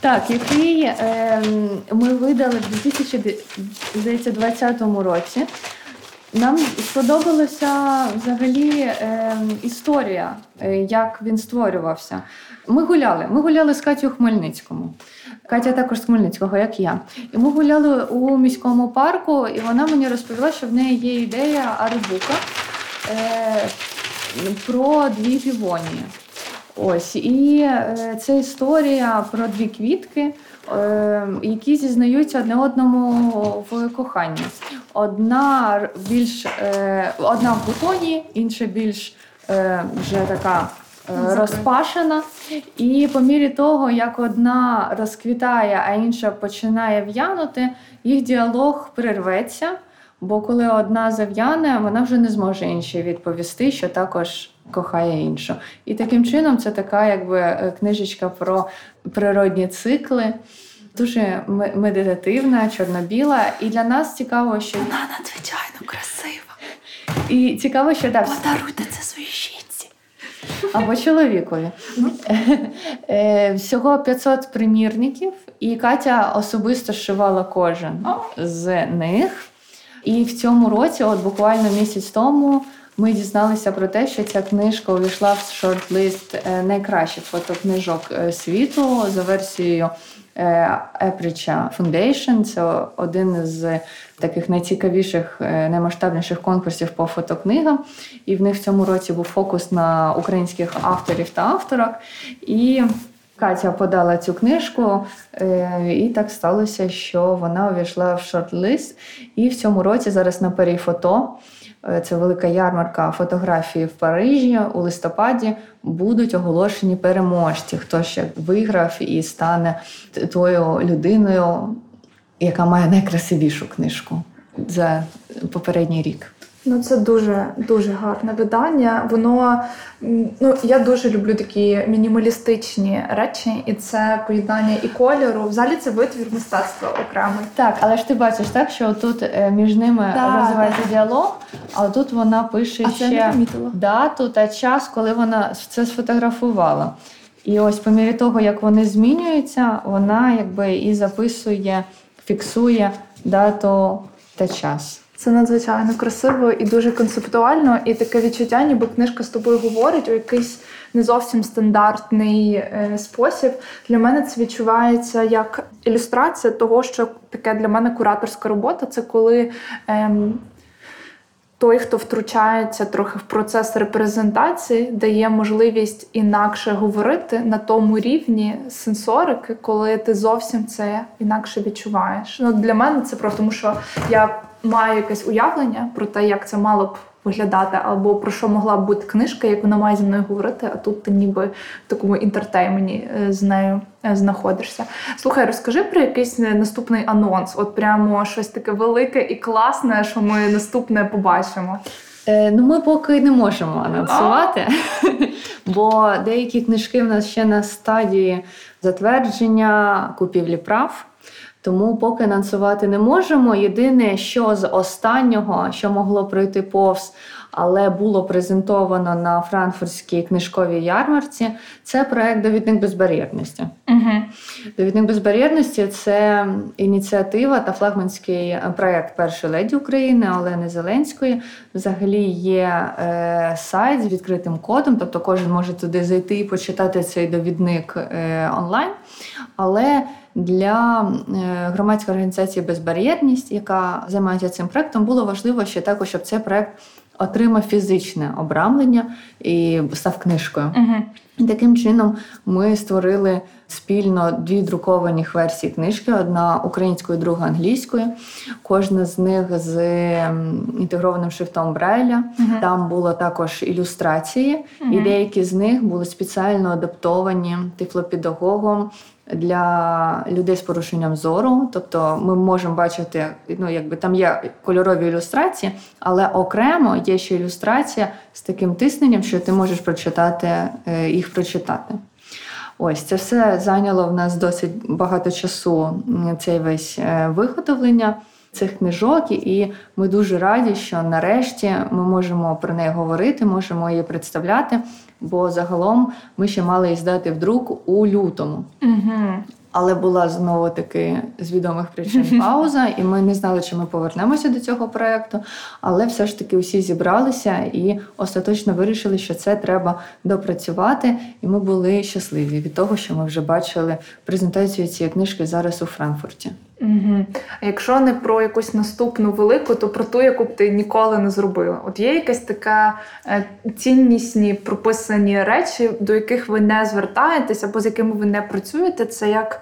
Так, який ем, ми видали в 2020 році. Нам сподобалася взагалі ем, історія, е, як він створювався. Ми гуляли. Ми гуляли з Катю Хмельницькому. Катя також з Хмельницького, як я. І ми гуляли у міському парку, і вона мені розповіла, що в неї є ідея арбука е, про дві півонії. Ось і е, це історія про дві квітки, е, які зізнаються одне одному в коханні. Одна більш е, одна в бутоні, інша більш е, вже така. е, Розпашена, і по мірі того, як одна розквітає, а інша починає в'янути, їх діалог прерветься. Бо коли одна зав'яне, вона вже не зможе іншій відповісти, що також кохає іншу. І таким чином це така, якби е, книжечка про природні цикли, дуже медитативна, чорно-біла. І для нас цікаво, що Вона надзвичайно красива. і цікаво, що так, Подаруйте це своїй жінці. або чоловікові. Е, Всього 500 примірників, і Катя особисто шивала кожен з них. І в цьому році, от буквально місяць тому, ми дізналися про те, що ця книжка увійшла в шорт-лист е, найкращих фотокнижок е, світу за версією Епріча Foundation. Це один з таких найцікавіших, е, наймасштабніших конкурсів по фотокнигам. І в них в цьому році був фокус на українських авторів та авторок. І Катя подала цю книжку, е, і так сталося, що вона увійшла в шорт-лист. І в цьому році зараз на Парі фото. е, Це велика ярмарка фотографії в Парижі у листопаді. Будуть оголошені переможці, хто ще виграв і стане тою людиною, яка має найкрасивішу книжку за попередній рік. Ну, це дуже дуже гарне видання. Воно ну я дуже люблю такі мінімалістичні речі, і це поєднання і кольору. Взагалі це витвір мистецтва окремий. Так, але ж ти бачиш, так що тут е, між ними Да, розвивається діалог, а тут вона пише А ще дату та час, коли вона це сфотографувала. І ось по мірі того, як вони змінюються, вона якби і записує, фіксує дату та час. Це надзвичайно красиво і дуже концептуально, і таке відчуття, ніби книжка з тобою говорить у якийсь не зовсім стандартний е, спосіб. Для мене це відчувається як ілюстрація того, що таке для мене кураторська робота це коли. Ем, той, хто втручається трохи в процес репрезентації, дає можливість інакше говорити на тому рівні сенсорики, коли ти зовсім це інакше відчуваєш. Ну для мене це про тому, що я маю якесь уявлення про те, як це мало б виглядати, або про що могла б бути книжка, як вона має зі мною говорити, а тут ти ніби в такому інтертеймені е, з нею е, знаходишся. Слухай, розкажи про якийсь наступний анонс. От прямо щось таке велике і класне, що ми наступне побачимо. Е, ну, ми поки не можемо анонсувати, бо деякі книжки в нас ще на стадії затвердження купівлі прав. Тому поки анонсувати не можемо. Єдине, що з останнього, що могло пройти повз, але було презентовано на франкфуртській книжковій ярмарці, це проект Довідник безбар'єрності. Угу. Довідник безбар'єрності це ініціатива та флагманський проект першої леді України Олени Зеленської. Взагалі є е, сайт з відкритим кодом, тобто кожен може туди зайти і почитати цей довідник е, онлайн. Але для е, громадської організації Безбар'єрність, яка займається цим проектом, було важливо ще також, щоб цей проект отримав фізичне обрамлення і став книжкою. Угу. Таким чином ми створили спільно дві друковані версії книжки: одна українською, друга англійською. Кожна з них з інтегрованим шрифтом Брайля. Угу. Там було також ілюстрації, угу. і деякі з них були спеціально адаптовані тифлопедагогом для людей з порушенням зору. Тобто ми можемо бачити, ну якби там є кольорові ілюстрації, але окремо є ще ілюстрація з таким тисненням, що ти можеш прочитати е, їх прочитати. Ось це все зайняло в нас досить багато часу. Цей весь е, виготовлення цих книжок, і ми дуже раді, що нарешті ми можемо про неї говорити, можемо її представляти. Бо загалом ми ще мали її здати в друк у лютому. Угу. Але була знову таки з відомих причин пауза, і ми не знали, чи ми повернемося до цього проєкту. Але все ж таки усі зібралися і остаточно вирішили, що це треба допрацювати. І ми були щасливі від того, що ми вже бачили презентацію цієї книжки зараз у Франкфурті. Угу. А якщо не про якусь наступну велику, то про ту, яку б ти ніколи не зробила. От є якась така е, ціннісні прописані речі, до яких ви не звертаєтесь або з якими ви не працюєте. Це як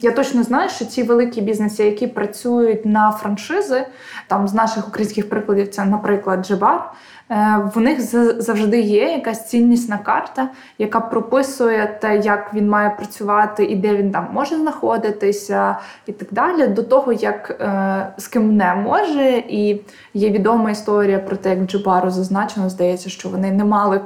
я точно знаю, що ці великі бізнеси, які працюють на франшизи, там з наших українських прикладів, це, наприклад, Джебар. Е, в них завжди є якась ціннісна карта, яка прописує те, як він має працювати і де він там може знаходитися, і так далі, до того, як е, з ким не може. І є відома історія про те, як Джибару зазначено, здається, що вони не мали б.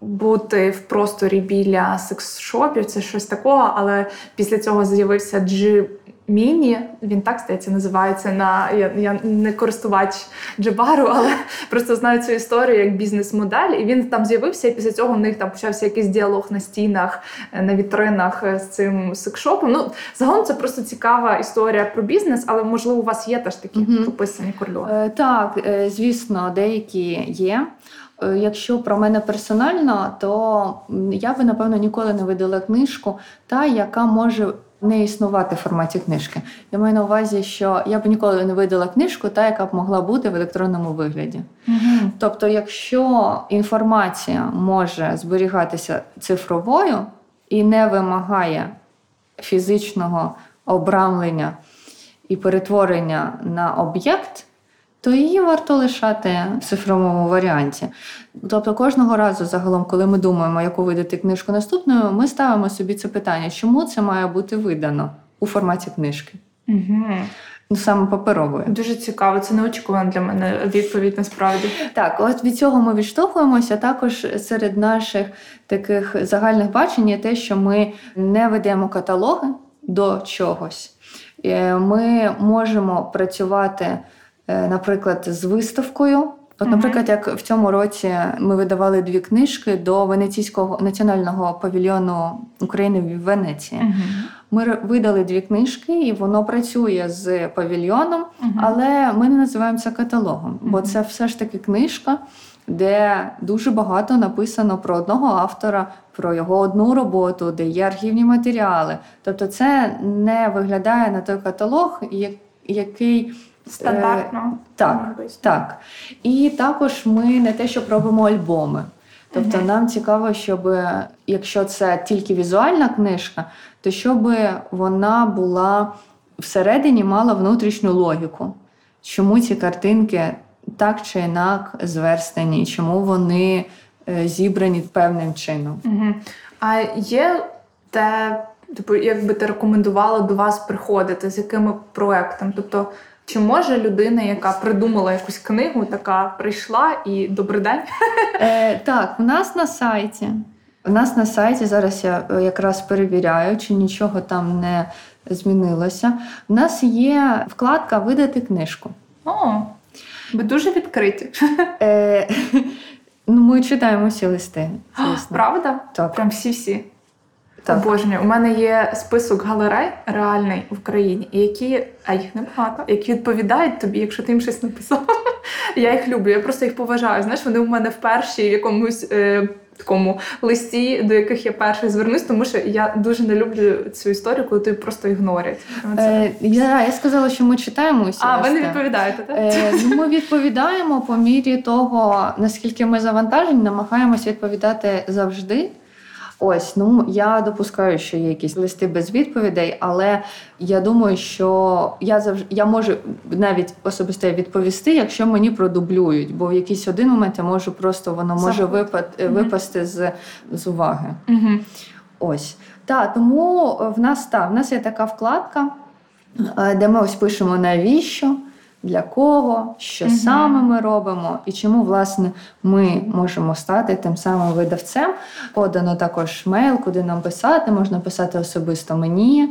Бути в просторі біля секс-шопів, це щось такого, але після цього з'явився Джи Міні, він так здається, називається на я я не користувач Джебару, але просто знаю цю історію як бізнес-модель. І він там з'явився, і після цього в них там почався якийсь діалог на стінах, е, на вітринах е, з цим секшопом. Ну, загалом це просто цікава історія про бізнес, але можливо у вас є теж такі прописані кордони. Е, так, звісно, деякі є. Е, якщо про мене персонально, то я би напевно ніколи не видала книжку, та яка може не існувати в форматі книжки. Я маю на увазі, що я б ніколи не видала книжку, та яка б могла бути в електронному вигляді. Угу. Тобто, якщо інформація може зберігатися цифровою і не вимагає фізичного обрамлення і перетворення на об'єкт то її варто лишати в цифровому варіанті. Тобто, кожного разу, загалом, коли ми думаємо, яку видати книжку наступною, ми ставимо собі це питання, чому це має бути видано у форматі книжки? Угу. Ну, саме паперовою. Дуже цікаво, це неочікувана для мене відповідь насправді. Так, от від цього ми відштовхуємося. Також серед наших таких загальних бачень є те, що ми не ведемо каталоги до чогось. Е, ми можемо працювати. Е, наприклад, з виставкою. От, наприклад, як в цьому році ми видавали дві книжки до Венеційського національного павільйону України в Венеції. Ми видали дві книжки, і воно працює з павільйоном, але ми не називаємо це каталогом, бо це все ж таки книжка, де дуже багато написано про одного автора, про його одну роботу, де є архівні матеріали. Тобто, це не виглядає на той каталог, який Стандартно. так, так. І також ми не те, що робимо альбоми. Тобто Мгм. нам цікаво, щоб е, якщо це тільки візуальна книжка, то щоб вона була всередині мала внутрішню логіку. Чому ці картинки так чи інак зверстані, чому вони е, зібрані певним чином. Угу. А є те, типу, як би ти рекомендувала до вас приходити, з якими проектом? Тобто, чи може людина, яка придумала якусь книгу, така прийшла і добрий день? Е, так, у нас на сайті. У нас на сайті зараз я е, якраз перевіряю, чи нічого там не змінилося. У нас є вкладка Видати книжку. О, ви дуже відкриті. Е, ну, ми читаємо всі листи. звісно. Правда? Так. Прям всі-всі. Так. Обожнюю. У мене є список галерей реальний в Україні, які, а їх небагато, які відповідають тобі, якщо ти їм щось написав. Я їх люблю, я просто їх поважаю. Знаєш, вони у мене в першій в якомусь е, такому листі, до яких я перший звернусь, тому що я дуже не люблю цю історію, коли тобі просто ігнорять. Е, я, я сказала, що ми читаємо усі А, ви не відповідаєте, так? Е, ну, ми відповідаємо по мірі того, наскільки ми завантажені, намагаємось відповідати завжди. Ось, ну я допускаю, що є якісь листи без відповідей, але я думаю, що я завжди я можу навіть особисто відповісти, якщо мені продублюють, бо в якийсь один момент я можу просто воно може випад, випасти з, з уваги. Угу. Ось. Так, тому в нас так, в нас є така вкладка, е, де ми ось пишемо навіщо, для кого, що Мгм. саме ми робимо і чому, власне, ми можемо стати тим самим видавцем. Подано також мейл, куди нам писати, можна писати особисто мені.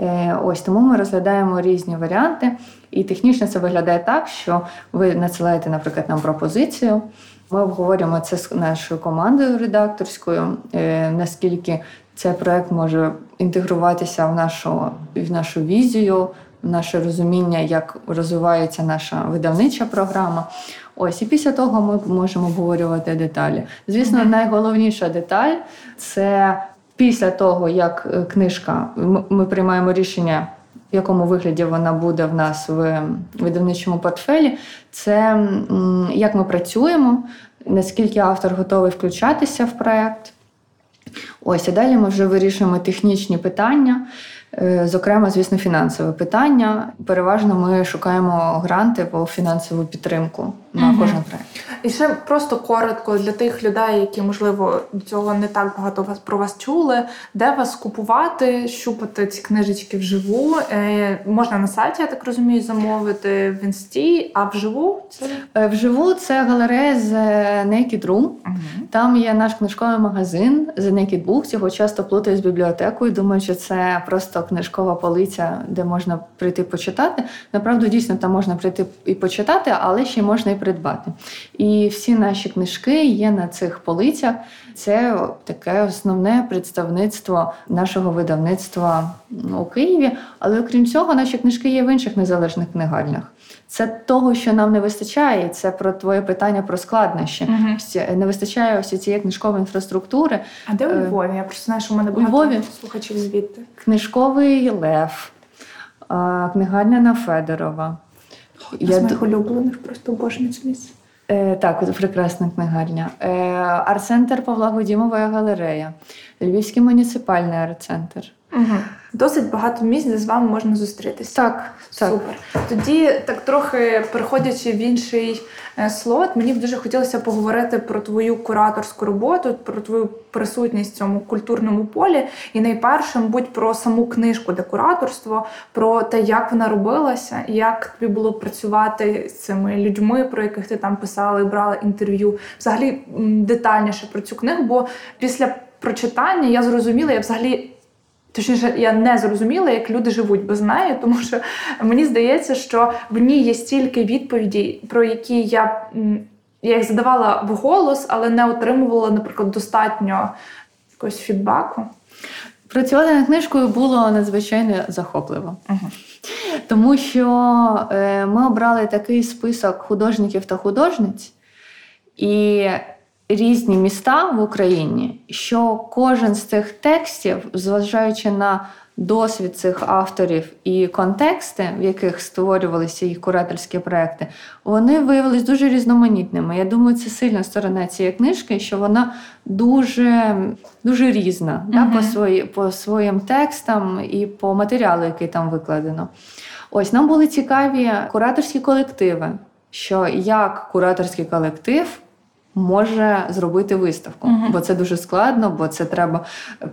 Е, Ось тому ми розглядаємо різні варіанти, і технічно це виглядає так, що ви надсилаєте, наприклад, нам пропозицію. Ми обговорюємо це з нашою командою редакторською, е, наскільки цей проект може інтегруватися в нашу, в нашу візію, наше розуміння, як розвивається наша видавнича програма. Ось, і після того ми можемо обговорювати деталі. Звісно, найголовніша деталь це після того, як е, книжка, ми приймаємо рішення. В якому вигляді вона буде в нас в видавничому портфелі, це як ми працюємо, наскільки автор готовий включатися в проект. Ось, а далі ми вже вирішуємо технічні питання, зокрема, звісно, фінансове питання. Переважно ми шукаємо гранти по фінансову підтримку на Мгм. кожен проект. І ще просто коротко для тих людей, які, можливо, до цього не так багато вас про вас чули, де вас купувати, щупати ці книжечки вживу. Е, можна на сайті, я так розумію, замовити в інсті, а вживу це. Е, Вживу це галерея з е, Naked Room. Там є наш книжковий магазин The Naked Books. Його часто плутають з бібліотекою. Думаю, що це просто книжкова полиця, де можна прийти почитати. Направду, дійсно, там можна прийти і почитати, але ще можна і придбати. І всі наші книжки є на цих полицях. Це таке основне представництво нашого видавництва ну, у Києві. Але окрім цього, наші книжки є в інших незалежних книгарнях. Це того, що нам не вистачає, це про твоє питання про складнощі. Е, Не вистачає ось цієї книжкової інфраструктури. А де у Е, Львові? Я просто знаю, що в мене у багато Львові? слухачів звідти. Книжковий лев, книгарня на Федорова. Я з д- моїх улюблених просто обожнюю місць. Е, так, прекрасна книгарня. Е, арт-центр Павла Гудімова галерея, Львівський муніципальний арт-центр. Угу. Досить багато місць, де з вами можна зустрітися. Так, так. Супер. Тоді, так трохи переходячи в інший е, слот, мені б дуже хотілося поговорити про твою кураторську роботу, про твою присутність в цьому культурному полі. І найперше, мабуть, про саму книжку декураторство, про те, як вона робилася, як тобі було працювати з цими людьми, про яких ти там писала і брала інтерв'ю. Взагалі детальніше про цю книгу, бо після прочитання я зрозуміла, я взагалі. Точніше, я не зрозуміла, як люди живуть без неї, тому що мені здається, що в ній є стільки відповідей, про які я, я їх задавала вголос, але не отримувала, наприклад, достатньо якогось фідбаку. Працювати над книжкою було надзвичайно захопливо. Тому що е, ми обрали такий список художників та художниць і різні міста в Україні, що кожен з цих текстів, зважаючи на досвід цих авторів і контексти, в яких створювалися їх кураторські проекти, вони виявились дуже різноманітними. Я думаю, це сильна сторона цієї книжки, що вона дуже, дуже різна да, по, свої, по своїм текстам і по матеріалу, який там викладено. Ось нам були цікаві кураторські колективи, що як кураторський колектив може зробити виставку. Мгм. Бо це дуже складно, бо це треба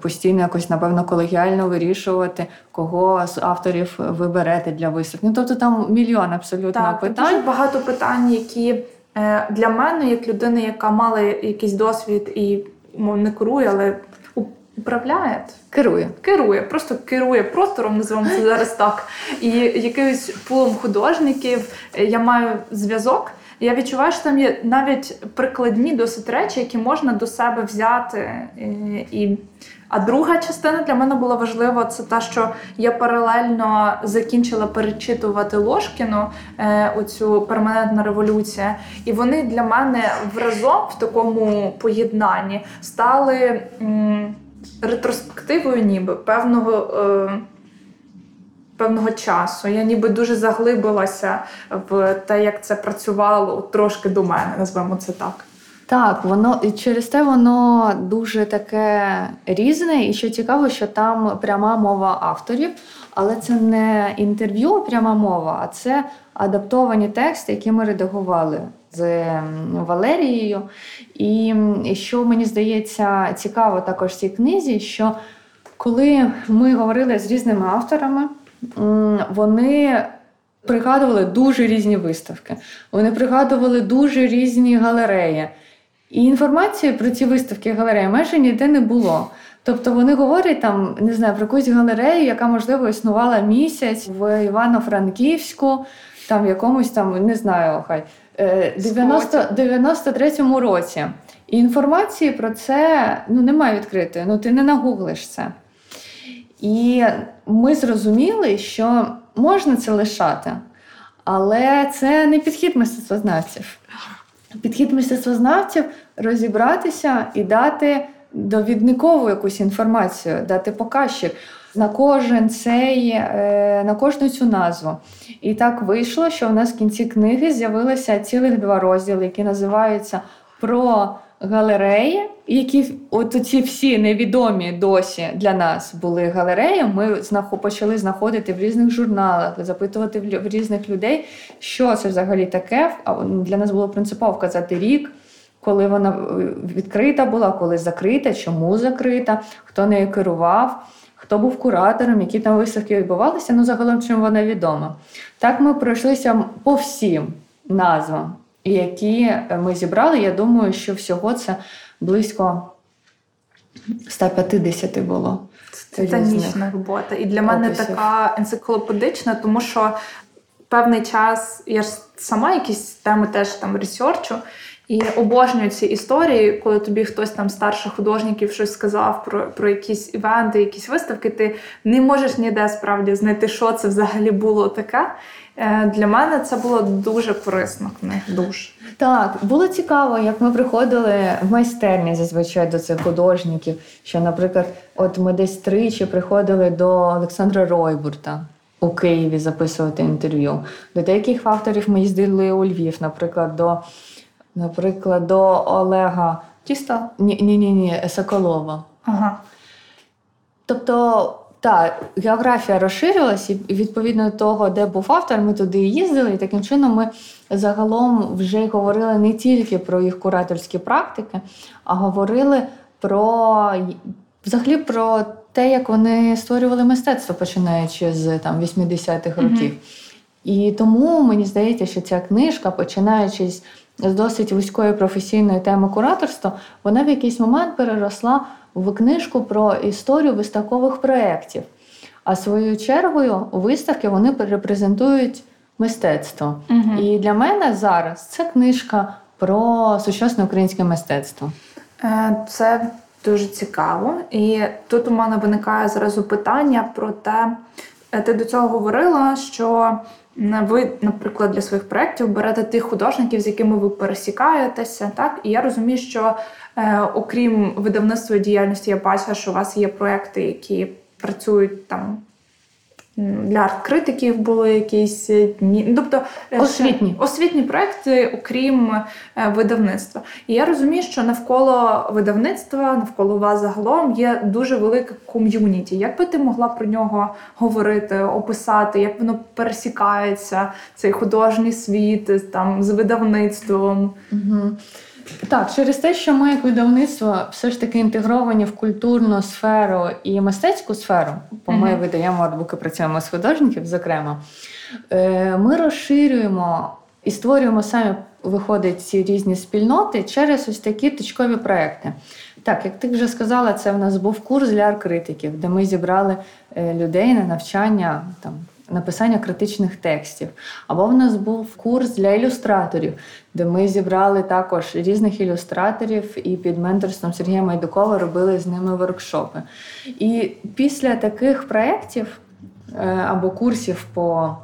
постійно якось, напевно, колегіально вирішувати, кого з авторів ви берете для виставки. Ну, тобто там мільйон абсолютно Так, питань. дуже багато питань, які е, для мене, як людини, яка мала якийсь досвід і мов, не керує, але управляє. Керує. Керує, просто керує простором, називаємо це зараз так. І якимось пулом художників е, я маю зв'язок. Я відчуваю, що там є навіть прикладні досить речі, які можна до себе взяти. е, І... А друга частина для мене була важлива. Це та, що я паралельно закінчила перечитувати Ложкіну, е, оцю перманентна революція, і вони для мене вразом в такому поєднанні стали. ретроспективою, ніби певного. Певного часу я ніби дуже заглибилася в те, як це працювало трошки до мене, назвемо це так. Так, воно і через те воно дуже таке різне, і що цікаво, що там пряма мова авторів, але це не інтерв'ю, пряма мова, а це адаптовані тексти, які ми редагували з Валерією. І що мені здається цікаво також в цій книзі, що коли ми говорили з різними авторами, вони пригадували дуже різні виставки, вони пригадували дуже різні галереї. І інформації про ці виставки і галереї майже ніде не було. Тобто вони говорять там, не знаю, про якусь галерею, яка, можливо, існувала місяць в Івано-Франківську, там в якомусь там, не знаю, хай е, 90, 93-му році. І інформації про це ну, немає відкритої, ну ти не нагуглиш це. І ми зрозуміли, що можна це лишати, але це не підхід мистецтвознавців. Підхід мистецтвознавців розібратися і дати довідникову якусь інформацію, дати показчик на кожен цей, е, на кожну цю назву. І так вийшло, що в нас в кінці книги з'явилося цілих два розділи, які називаються про галереї, які от ці всі невідомі досі для нас були галереї. Ми знахо- почали знаходити в різних журналах, запитувати в в різних людей, що це взагалі таке. А для нас було принципово вказати рік. Коли вона е, відкрита була, коли закрита, чому закрита, хто нею керував, хто був куратором, які там виставки відбувалися, ну загалом чим вона відома. Так ми пройшлися по всім назвам, які ми зібрали. Я думаю, що всього це близько 150 було. Це титанічна робота. І для мене описів. така енциклопедична, тому що певний час я ж сама якісь теми теж там ресерчу. І обожнюю ці історії, коли тобі хтось там старших художників щось сказав про, про якісь івенти, якісь виставки, ти не можеш ніде справді знайти, що це взагалі було таке. Е, Для мене це було дуже корисно. Дуже. Так, було цікаво, як ми приходили в майстерні зазвичай до цих художників. Що, наприклад, от ми десь тричі приходили до Олександра Ройбурта у Києві записувати інтерв'ю. До деяких авторів ми їздили у Львів, наприклад, до, наприклад, до Олега Тіста? ні, ні, ні, ні, Соколова. Ага. Тобто, так, географія розширилась, і відповідно до того, де був автор, ми туди і їздили, і таким чином ми загалом вже говорили не тільки про їх кураторські практики, а говорили про взагалі про те, як вони створювали мистецтво, починаючи з там 80-х Мгм. років. І тому мені здається, що ця книжка, починаючи з з досить вузької професійної теми кураторства, вона в якийсь момент переросла в книжку про історію виставкових проєктів. А своєю чергою виставки вони репрезентують мистецтво. Мгм. І для мене зараз це книжка про сучасне українське мистецтво. Е, Це Дуже цікаво. І тут у мене виникає зразу питання про те, е, ти до цього говорила, що ви, наприклад, для своїх проєктів берете тих художників, з якими ви пересікаєтеся, так? І я розумію, що е, окрім видавництва діяльності, я бачила, що у вас є проекти, які працюють там. Для арт-критиків були якісь е, дні. Ну, Тобто е, Освітні. освітні проекти, окрім е, видавництва. І я розумію, що навколо видавництва, навколо вас загалом є дуже велике ком'юніті. Як би ти могла про нього говорити, описати, як воно пересікається, цей художній світ е, там з видавництвом? Угу. Так, через те, що ми як видавництво все ж таки інтегровані в культурну сферу і мистецьку сферу, бо ми Мгм. видаємо арtбуки, працюємо з художників, зокрема, е, ми розширюємо і створюємо самі, виходить, ці різні спільноти через ось такі точкові проекти. Так, як ти вже сказала, це в нас був курс для арт-критиків, де ми зібрали е, людей на навчання там. Написання критичних текстів. Або в нас був курс для ілюстраторів, де ми зібрали також різних ілюстраторів і під менторством Сергія Майдукова робили з ними воркшопи. І після таких проєктів е, або курсів по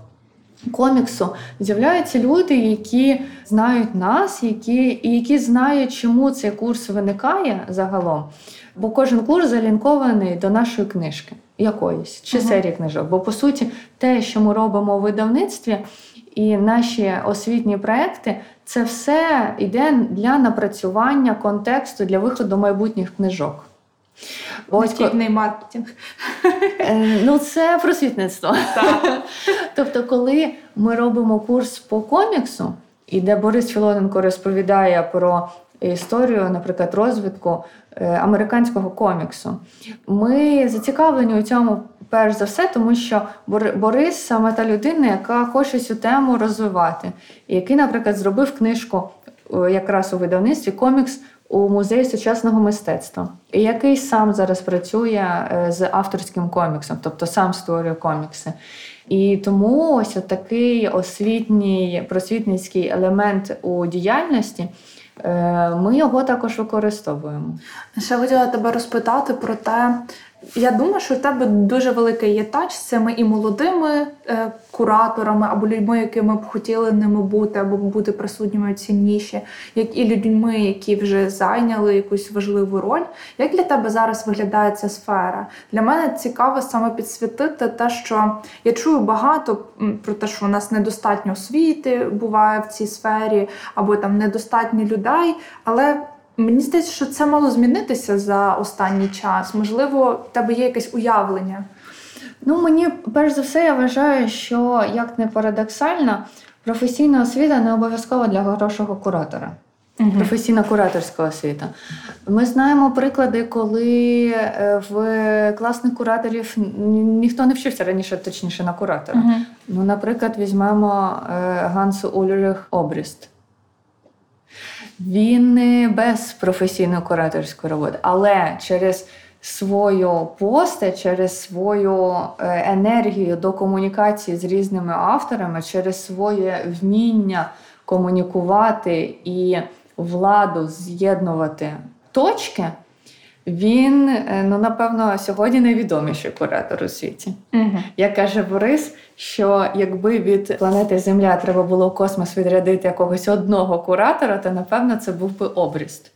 коміксу з'являються люди, які знають нас, які, і які знають, чому цей курс виникає загалом. Бо кожен курс залінкований до нашої книжки якоїсь чи серії книжок. Бо по суті, те, що ми робимо у видавництві, і наші освітні проекти, це все йде для напрацювання контексту для виходу майбутніх книжок. Освітній маркетинг. Е, Ну, це просвітництво. тобто, коли ми робимо курс по коміксу, і де Борис Філоненко розповідає про історію, наприклад, розвитку е, американського коміксу, ми зацікавлені у цьому. Перш за все, тому що Бор- Борис саме та людина, яка хоче цю тему розвивати, і який, наприклад, зробив книжку е, якраз у видавництві комікс у музеї сучасного мистецтва, і який сам зараз працює е, з авторським коміксом, тобто сам створює комікси. І тому ось такий освітній просвітницький елемент у діяльності. Е, Ми його також використовуємо. Ще хотіла тебе розпитати про те. Я думаю, що в тебе дуже великий є тач з цими і молодими е, кураторами, або людьми, якими б хотіли ними бути, або бути присутніми в цій ніші, як і людьми, які вже зайняли якусь важливу роль. Як для тебе зараз виглядає ця сфера? Для мене цікаво саме підсвітити те, що я чую багато про те, що у нас недостатньо освіти буває в цій сфері, або там недостатньо людей, але. Мені здається, що це мало змінитися за останній час. Можливо, в тебе є якесь уявлення. Ну, мені перш за все, я вважаю, що як не парадоксально, професійна освіта не обов'язкова для хорошого куратора. Професійна кураторська освіта. Ми знаємо приклади, коли е, в класних кураторів ніхто не вчився раніше, точніше на куратора. Мгм. Ну, наприклад, візьмемо е, Гансу Ульрих Обріст. Він не без професійної кураторської роботи, але через свою постать, через свою е, енергію до комунікації з різними авторами, через своє вміння комунікувати і владу з'єднувати точки, він, е, ну, напевно, сьогодні найвідоміший куратор у світі. Мгм. Як каже Борис, що якби від планети Земля треба було в космос відрядити якогось одного куратора, то напевно це був би обріст.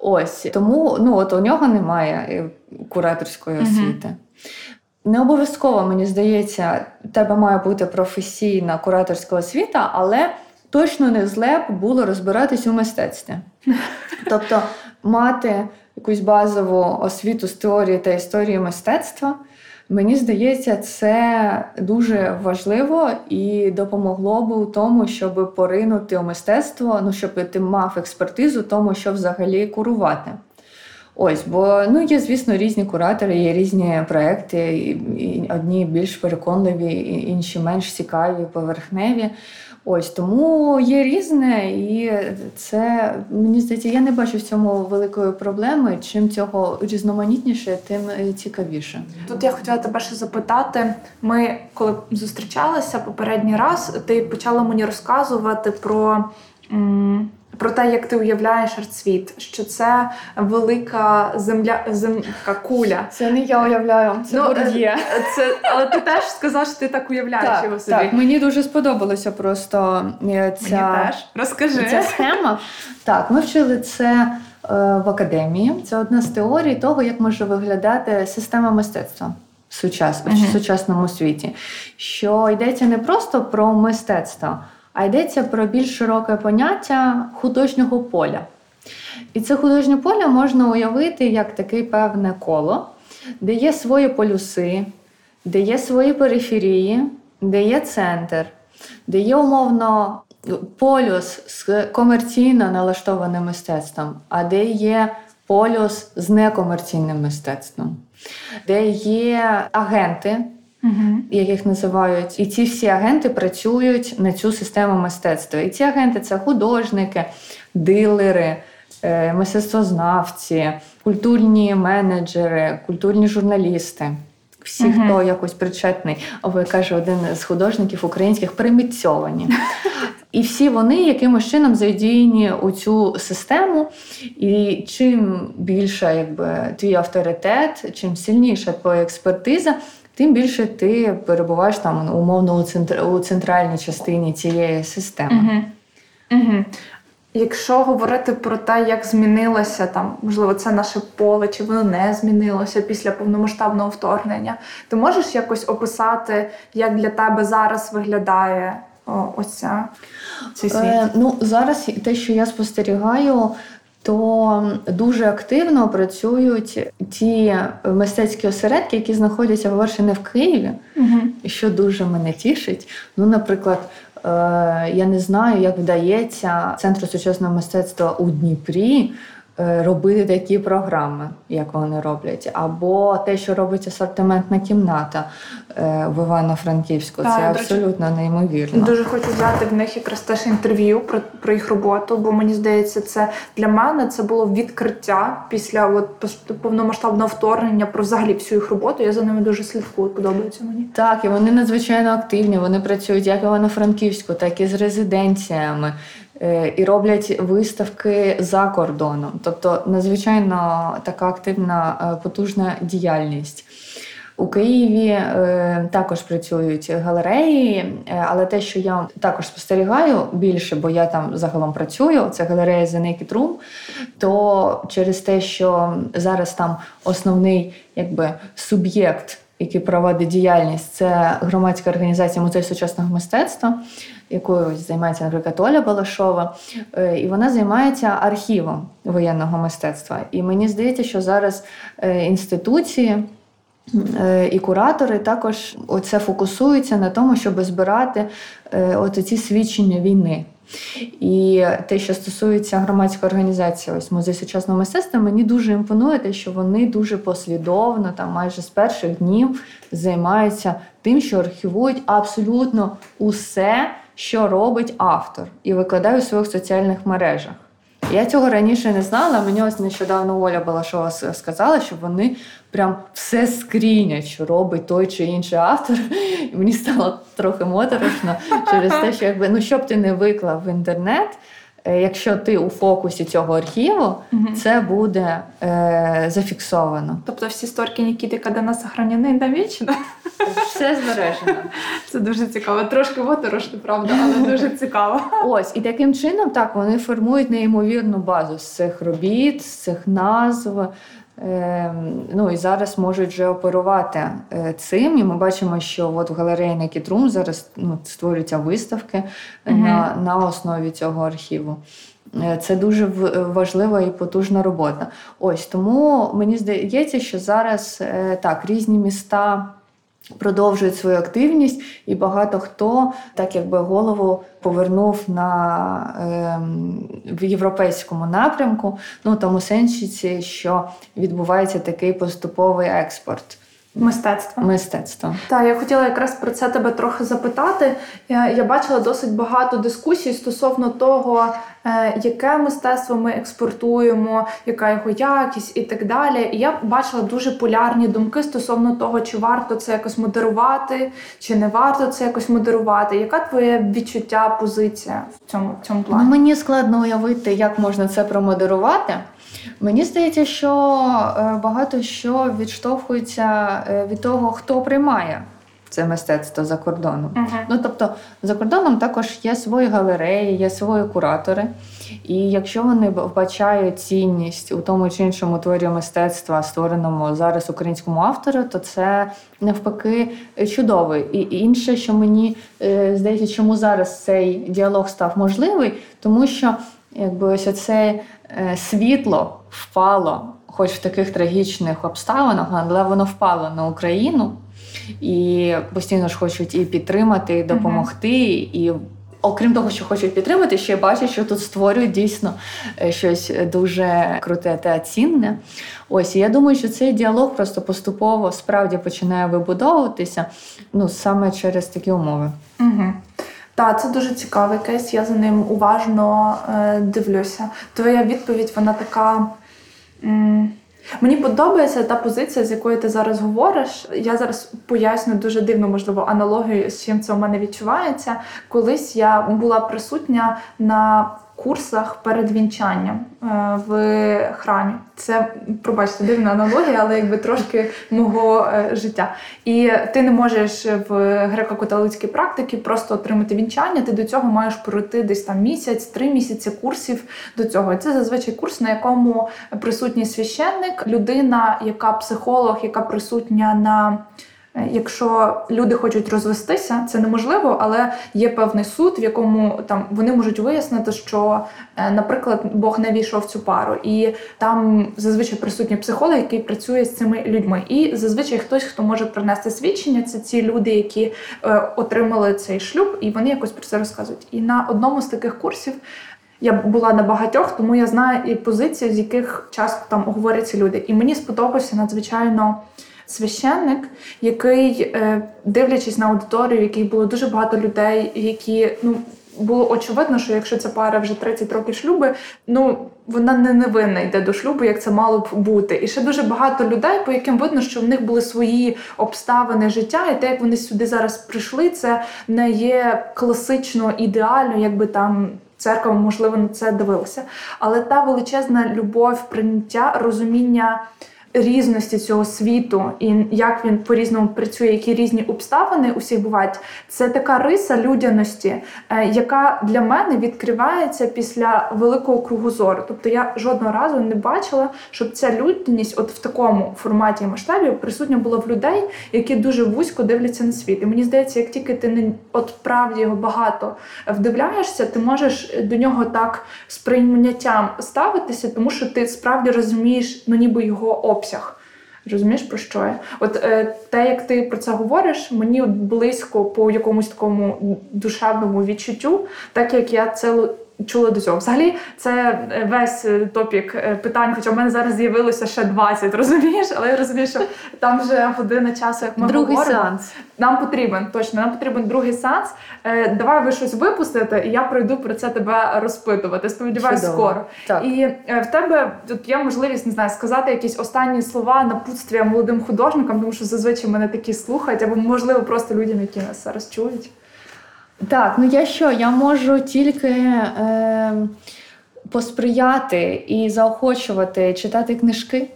Ось тому ну от у нього немає е, кураторської освіти. Не обов'язково, мені здається, в тебе має бути професійна кураторська освіта, але точно не зле було розбиратись у мистецтві. Тобто мати якусь базову освіту з теорії та історії мистецтва. Мені здається, це дуже важливо і допомогло би у тому, щоб поринути у мистецтво, ну щоб ти мав експертизу тому, що взагалі курувати. Ось, бо ну є, звісно, різні куратори, є різні проекти, і, одні більш переконливі, інші менш цікаві, поверхневі. Ось тому є різне, і це мені здається, я не бачу в цьому великої проблеми. Чим цього різноманітніше, тим цікавіше. Тут я хотіла тебе ще запитати. Ми, коли зустрічалися попередній раз, ти почала мені розказувати про, про те, як ти уявляєш артсвіт, що це велика земля, земка куля. Це не я уявляю, це Ну, Борд'є. е, Це, але ти теж сказав, що ти так уявляєш його собі. так, мені дуже сподобалося просто е, ця, Мені теж. Розкажи. ця схема. Так, ми вчили це е, в академії. Це одна з теорій того, як може виглядати система мистецтва в, сучас, Мгм. в сучасному світі. Що йдеться не просто про мистецтво, а йдеться про більш широке поняття художнього поля. І це художнє поле можна уявити як таке певне коло, де є свої полюси, де є свої периферії, де є центр, де є умовно полюс з комерційно налаштованим мистецтвом, а де є полюс з некомерційним мистецтвом, де є агенти, Угу. яких називають, і ці всі агенти працюють на цю систему мистецтва. І ці агенти це художники, дилери, е, мистецтвознавці, культурні менеджери, культурні журналісти. Всі, Мгм. хто якось причетний, ви каже один з художників українських примітцьовані. І всі вони якимось чином задіяні у цю систему. І чим більше якби, твій авторитет, чим сильніша твоя експертиза, тим більше ти перебуваєш там умовно у, центр, у центральній частині цієї системи. Угу. Угу. Якщо говорити про те, як змінилося там, можливо, це наше поле, чи воно не змінилося після повномасштабного вторгнення, ти можеш якось описати, як для тебе зараз виглядає о, ось ця, цей світ? Е, ну, зараз те, що я спостерігаю, то дуже активно працюють ті мистецькі осередки, які знаходяться по-перше, не в Києві, Угу. що дуже мене тішить. Ну, наприклад, е, я не знаю, як вдається Центру сучасного мистецтва у Дніпрі. Е, Робити такі програми, як вони роблять, або те, що робить асортиментна кімната е, в Івано-Франківську, Так, це речі, абсолютно неймовірно. Дуже хочу взяти в них якраз теж інтерв'ю про, про їх роботу, бо мені здається, це для мене це було відкриття після от повномасштабного вторгнення про взагалі всю їх роботу. Я за ними дуже слідкую, подобається мені. Так, і вони надзвичайно активні. Вони працюють як в Івано-Франківську, так і з резиденціями. Е, І роблять виставки за кордоном. Тобто надзвичайно така активна, е, потужна діяльність. У Києві е, також працюють галереї, але те, що я також спостерігаю більше, бо я там загалом працюю, це галерея The Naked Room, то через те, що зараз там основний якби, суб'єкт, який проводить діяльність, це громадська організація музей сучасного мистецтва, якою займається, наприклад, Оля Балашова, Е, і вона займається архівом воєнного мистецтва. І мені здається, що зараз е, інституції. Е, І куратори також оце фокусуються на тому, щоб збирати от ці свідчення війни. І те, що стосується громадської організації, ось музей сучасного мистецтва, мені дуже імпонує те, що вони дуже послідовно, там майже з перших днів, займаються тим, що архівують абсолютно усе, що робить автор, і викладаю у своїх соціальних мережах. Я цього раніше не знала. Мені ось нещодавно Оля Балашова сказала, що вони прям все скрінять, що робить той чи інший автор. І мені стало трохи моторошно через те, що якби ну що б ти не виклав в інтернет. Е, Якщо ти у фокусі цього архіву, угу. це буде е, зафіксовано. Тобто всі сторки Нікіти Кадена сохранені навічно. Все збережено. Це дуже цікаво. Трошки моторошно, правда, але дуже цікаво. Ось і таким чином так вони формують неймовірну базу з цих робіт, з цих назв. Ем, ну і зараз можуть вже оперувати е, цим. І ми бачимо, що от в галереї Naked Room зараз ну, створюються виставки Мгм. на, на основі цього архіву. Е, Це дуже важлива і потужна робота. Ось тому мені здається, що зараз так різні міста продовжують свою активність, і багато хто так якби голову повернув на е, в європейському напрямку, ну тому сенсі, що відбувається такий поступовий експорт Мистецтво. мистецтва. Так, я хотіла якраз про це тебе трохи запитати. Я, я бачила досить багато дискусій стосовно того, е, яке мистецтво ми експортуємо, яка його якість і так далі. І я бачила дуже полярні думки стосовно того, чи варто це якось модерувати, чи не варто це якось модерувати. Яка твоє відчуття, позиція в цьому, в цьому Ну, мені складно уявити, як можна це промодерувати. Мені здається, що е, багато що відштовхується е, від того, хто приймає це мистецтво за кордоном. Мгм. Ну тобто за кордоном також є свої галереї, є свої куратори. І якщо вони вбачають цінність у тому чи іншому творі мистецтва, створеному зараз українському автору, то це навпаки чудово. І і інше, що мені е, здається, чому зараз цей діалог став можливий, тому що якби ось це світло впало, хоч в таких трагічних обставинах, але воно впало на Україну. І постійно ж хочуть і підтримати, і допомогти, і окрім того, що хочуть підтримати, ще бачать, що тут створюють дійсно е, щось дуже круте та цінне. Ось і я думаю, що цей діалог просто поступово справді починає вибудовуватися ну саме через такі умови. Угу. Так, це дуже цікавий кейс. Я за ним уважно е, дивлюся. Твоя відповідь, вона така. М- Мені подобається та позиція, з якою ти зараз говориш. Я зараз поясню дуже дивну, можливо, аналогію, з чим це у мене відчувається. Колись я була присутня на курсах перед вінчанням е, в храмі. Це, пробачте, дивна аналогія, але якби трошки мого е, життя. І ти не можеш в греко-католицькій практиці просто отримати вінчання. Ти до цього маєш пройти десь там місяць, три місяці курсів до цього. Це зазвичай курс, на якому присутній священник, людина, яка психолог, яка присутня на. Е, Якщо люди хочуть розвестися, це неможливо, але є певний суд, в якому там вони можуть вияснити, що, е, наприклад, Бог не війшов в цю пару, і там зазвичай присутній психолог, який працює з цими людьми. І зазвичай хтось, хто може принести свідчення, це ці люди, які е, отримали цей шлюб, і вони якось про це розказують. І на одному з таких курсів. Я була на багатьох, тому я знаю і позиції, з яких часто там говоряться люди. І мені сподобався надзвичайно священник, який, е, дивлячись на аудиторію, якій було дуже багато людей, які ну. Було очевидно, що якщо ця пара вже 30 років шлюби, ну вона не невинна йде до шлюбу, як це мало б бути. І ще дуже багато людей, по яким видно, що в них були свої обставини життя, і те, як вони сюди зараз прийшли, це не є класично ідеально, якби там церква, можливо, на це дивилася. Але та величезна любов, прийняття, розуміння різності цього світу і як він по-різному працює, які різні обставини у всіх бувають, це така риса людяності, е, яка для мене відкривається після великого кругозору. Тобто я жодного разу не бачила, щоб ця людяність, от в такому форматі і масштабі, присутня була в людей, які дуже вузько дивляться на світ. І мені здається, як тільки ти не от правді його багато вдивляєшся, ти можеш до нього так з прийняттям ставитися, тому що ти справді розумієш, ну ніби його обсяг. Розумієш про що я? От е, те, як ти про це говориш, мені близько по якомусь такому душевному відчуттю, так як я це чула до цього. Взагалі, це е, весь е, топік е, питань, хоча в мене зараз з'явилося ще 20, розумієш? Але я розумію, що там вже година часу, як ми Другий говоримо. сеанс. Нам потрібен точно, нам потрібен другий сеанс. Е, давай ви щось випустите, і я прийду про це тебе розпитувати. Сподіваюсь, Чудово. скоро. Так. І е, в тебе тут є можливість не знаю, сказати якісь останні слова напутствия молодим художникам, тому що зазвичай мене такі слухають, або можливо просто людям, які нас зараз чують. Так, ну я що? Я можу тільки е, посприяти і заохочувати читати книжки,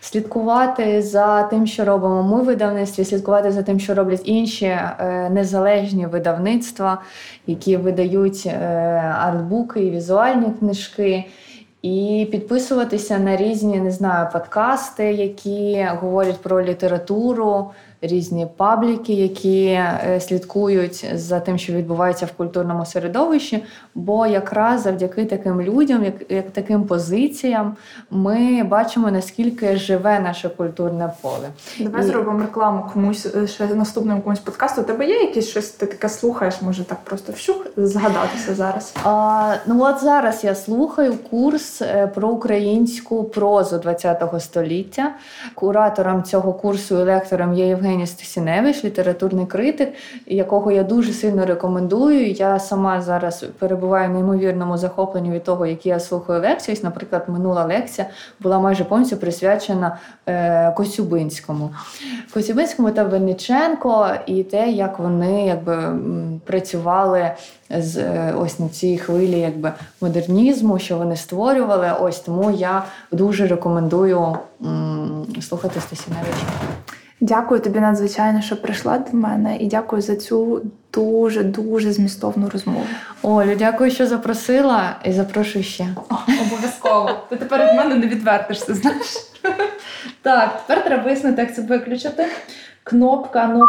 слідкувати за тим, що робимо ми в видавництві, слідкувати за тим, що роблять інші е, незалежні видавництва, які видають е, артбуки і візуальні книжки. І підписуватися на різні, не знаю, подкасти, які говорять про літературу, різні пабліки, які е, слідкують за тим, що відбувається в культурному середовищі. Бо якраз завдяки таким людям, як, як таким позиціям, ми бачимо наскільки живе наше культурне поле. Давай І- зробимо рекламу комусь е, ще наступному комусь подкасту. У тебе є якісь щось ти таке слухаєш, може так просто вщух згадатися зараз. А, ну от зараз я слухаю курс е, про українську прозу ХХ століття. Куратором цього курсу і лектором є Євгеній Стасіневич, літературний критик, якого я дуже сильно рекомендую. Я сама зараз перебуваю в неймовірному захопленні від того, які я слухаю лекції. Наприклад, минула лекція була майже повністю присвячена е, Коцюбинському. Коцюбинському та Винниченко і те, як вони якби працювали з е, ось на цій хвилі якби модернізму, що вони створювали. Ось тому я дуже рекомендую м, слухати Стасіневича. Дякую тобі надзвичайно, що прийшла до мене, і дякую за цю дуже дуже змістовну розмову. Олю, дякую, що запросила, і запрошую ще. Обов'язково. Ти тепер від мене не відвертишся, знаєш. Так, тепер треба вияснити, як це виключити. Кнопка, ну.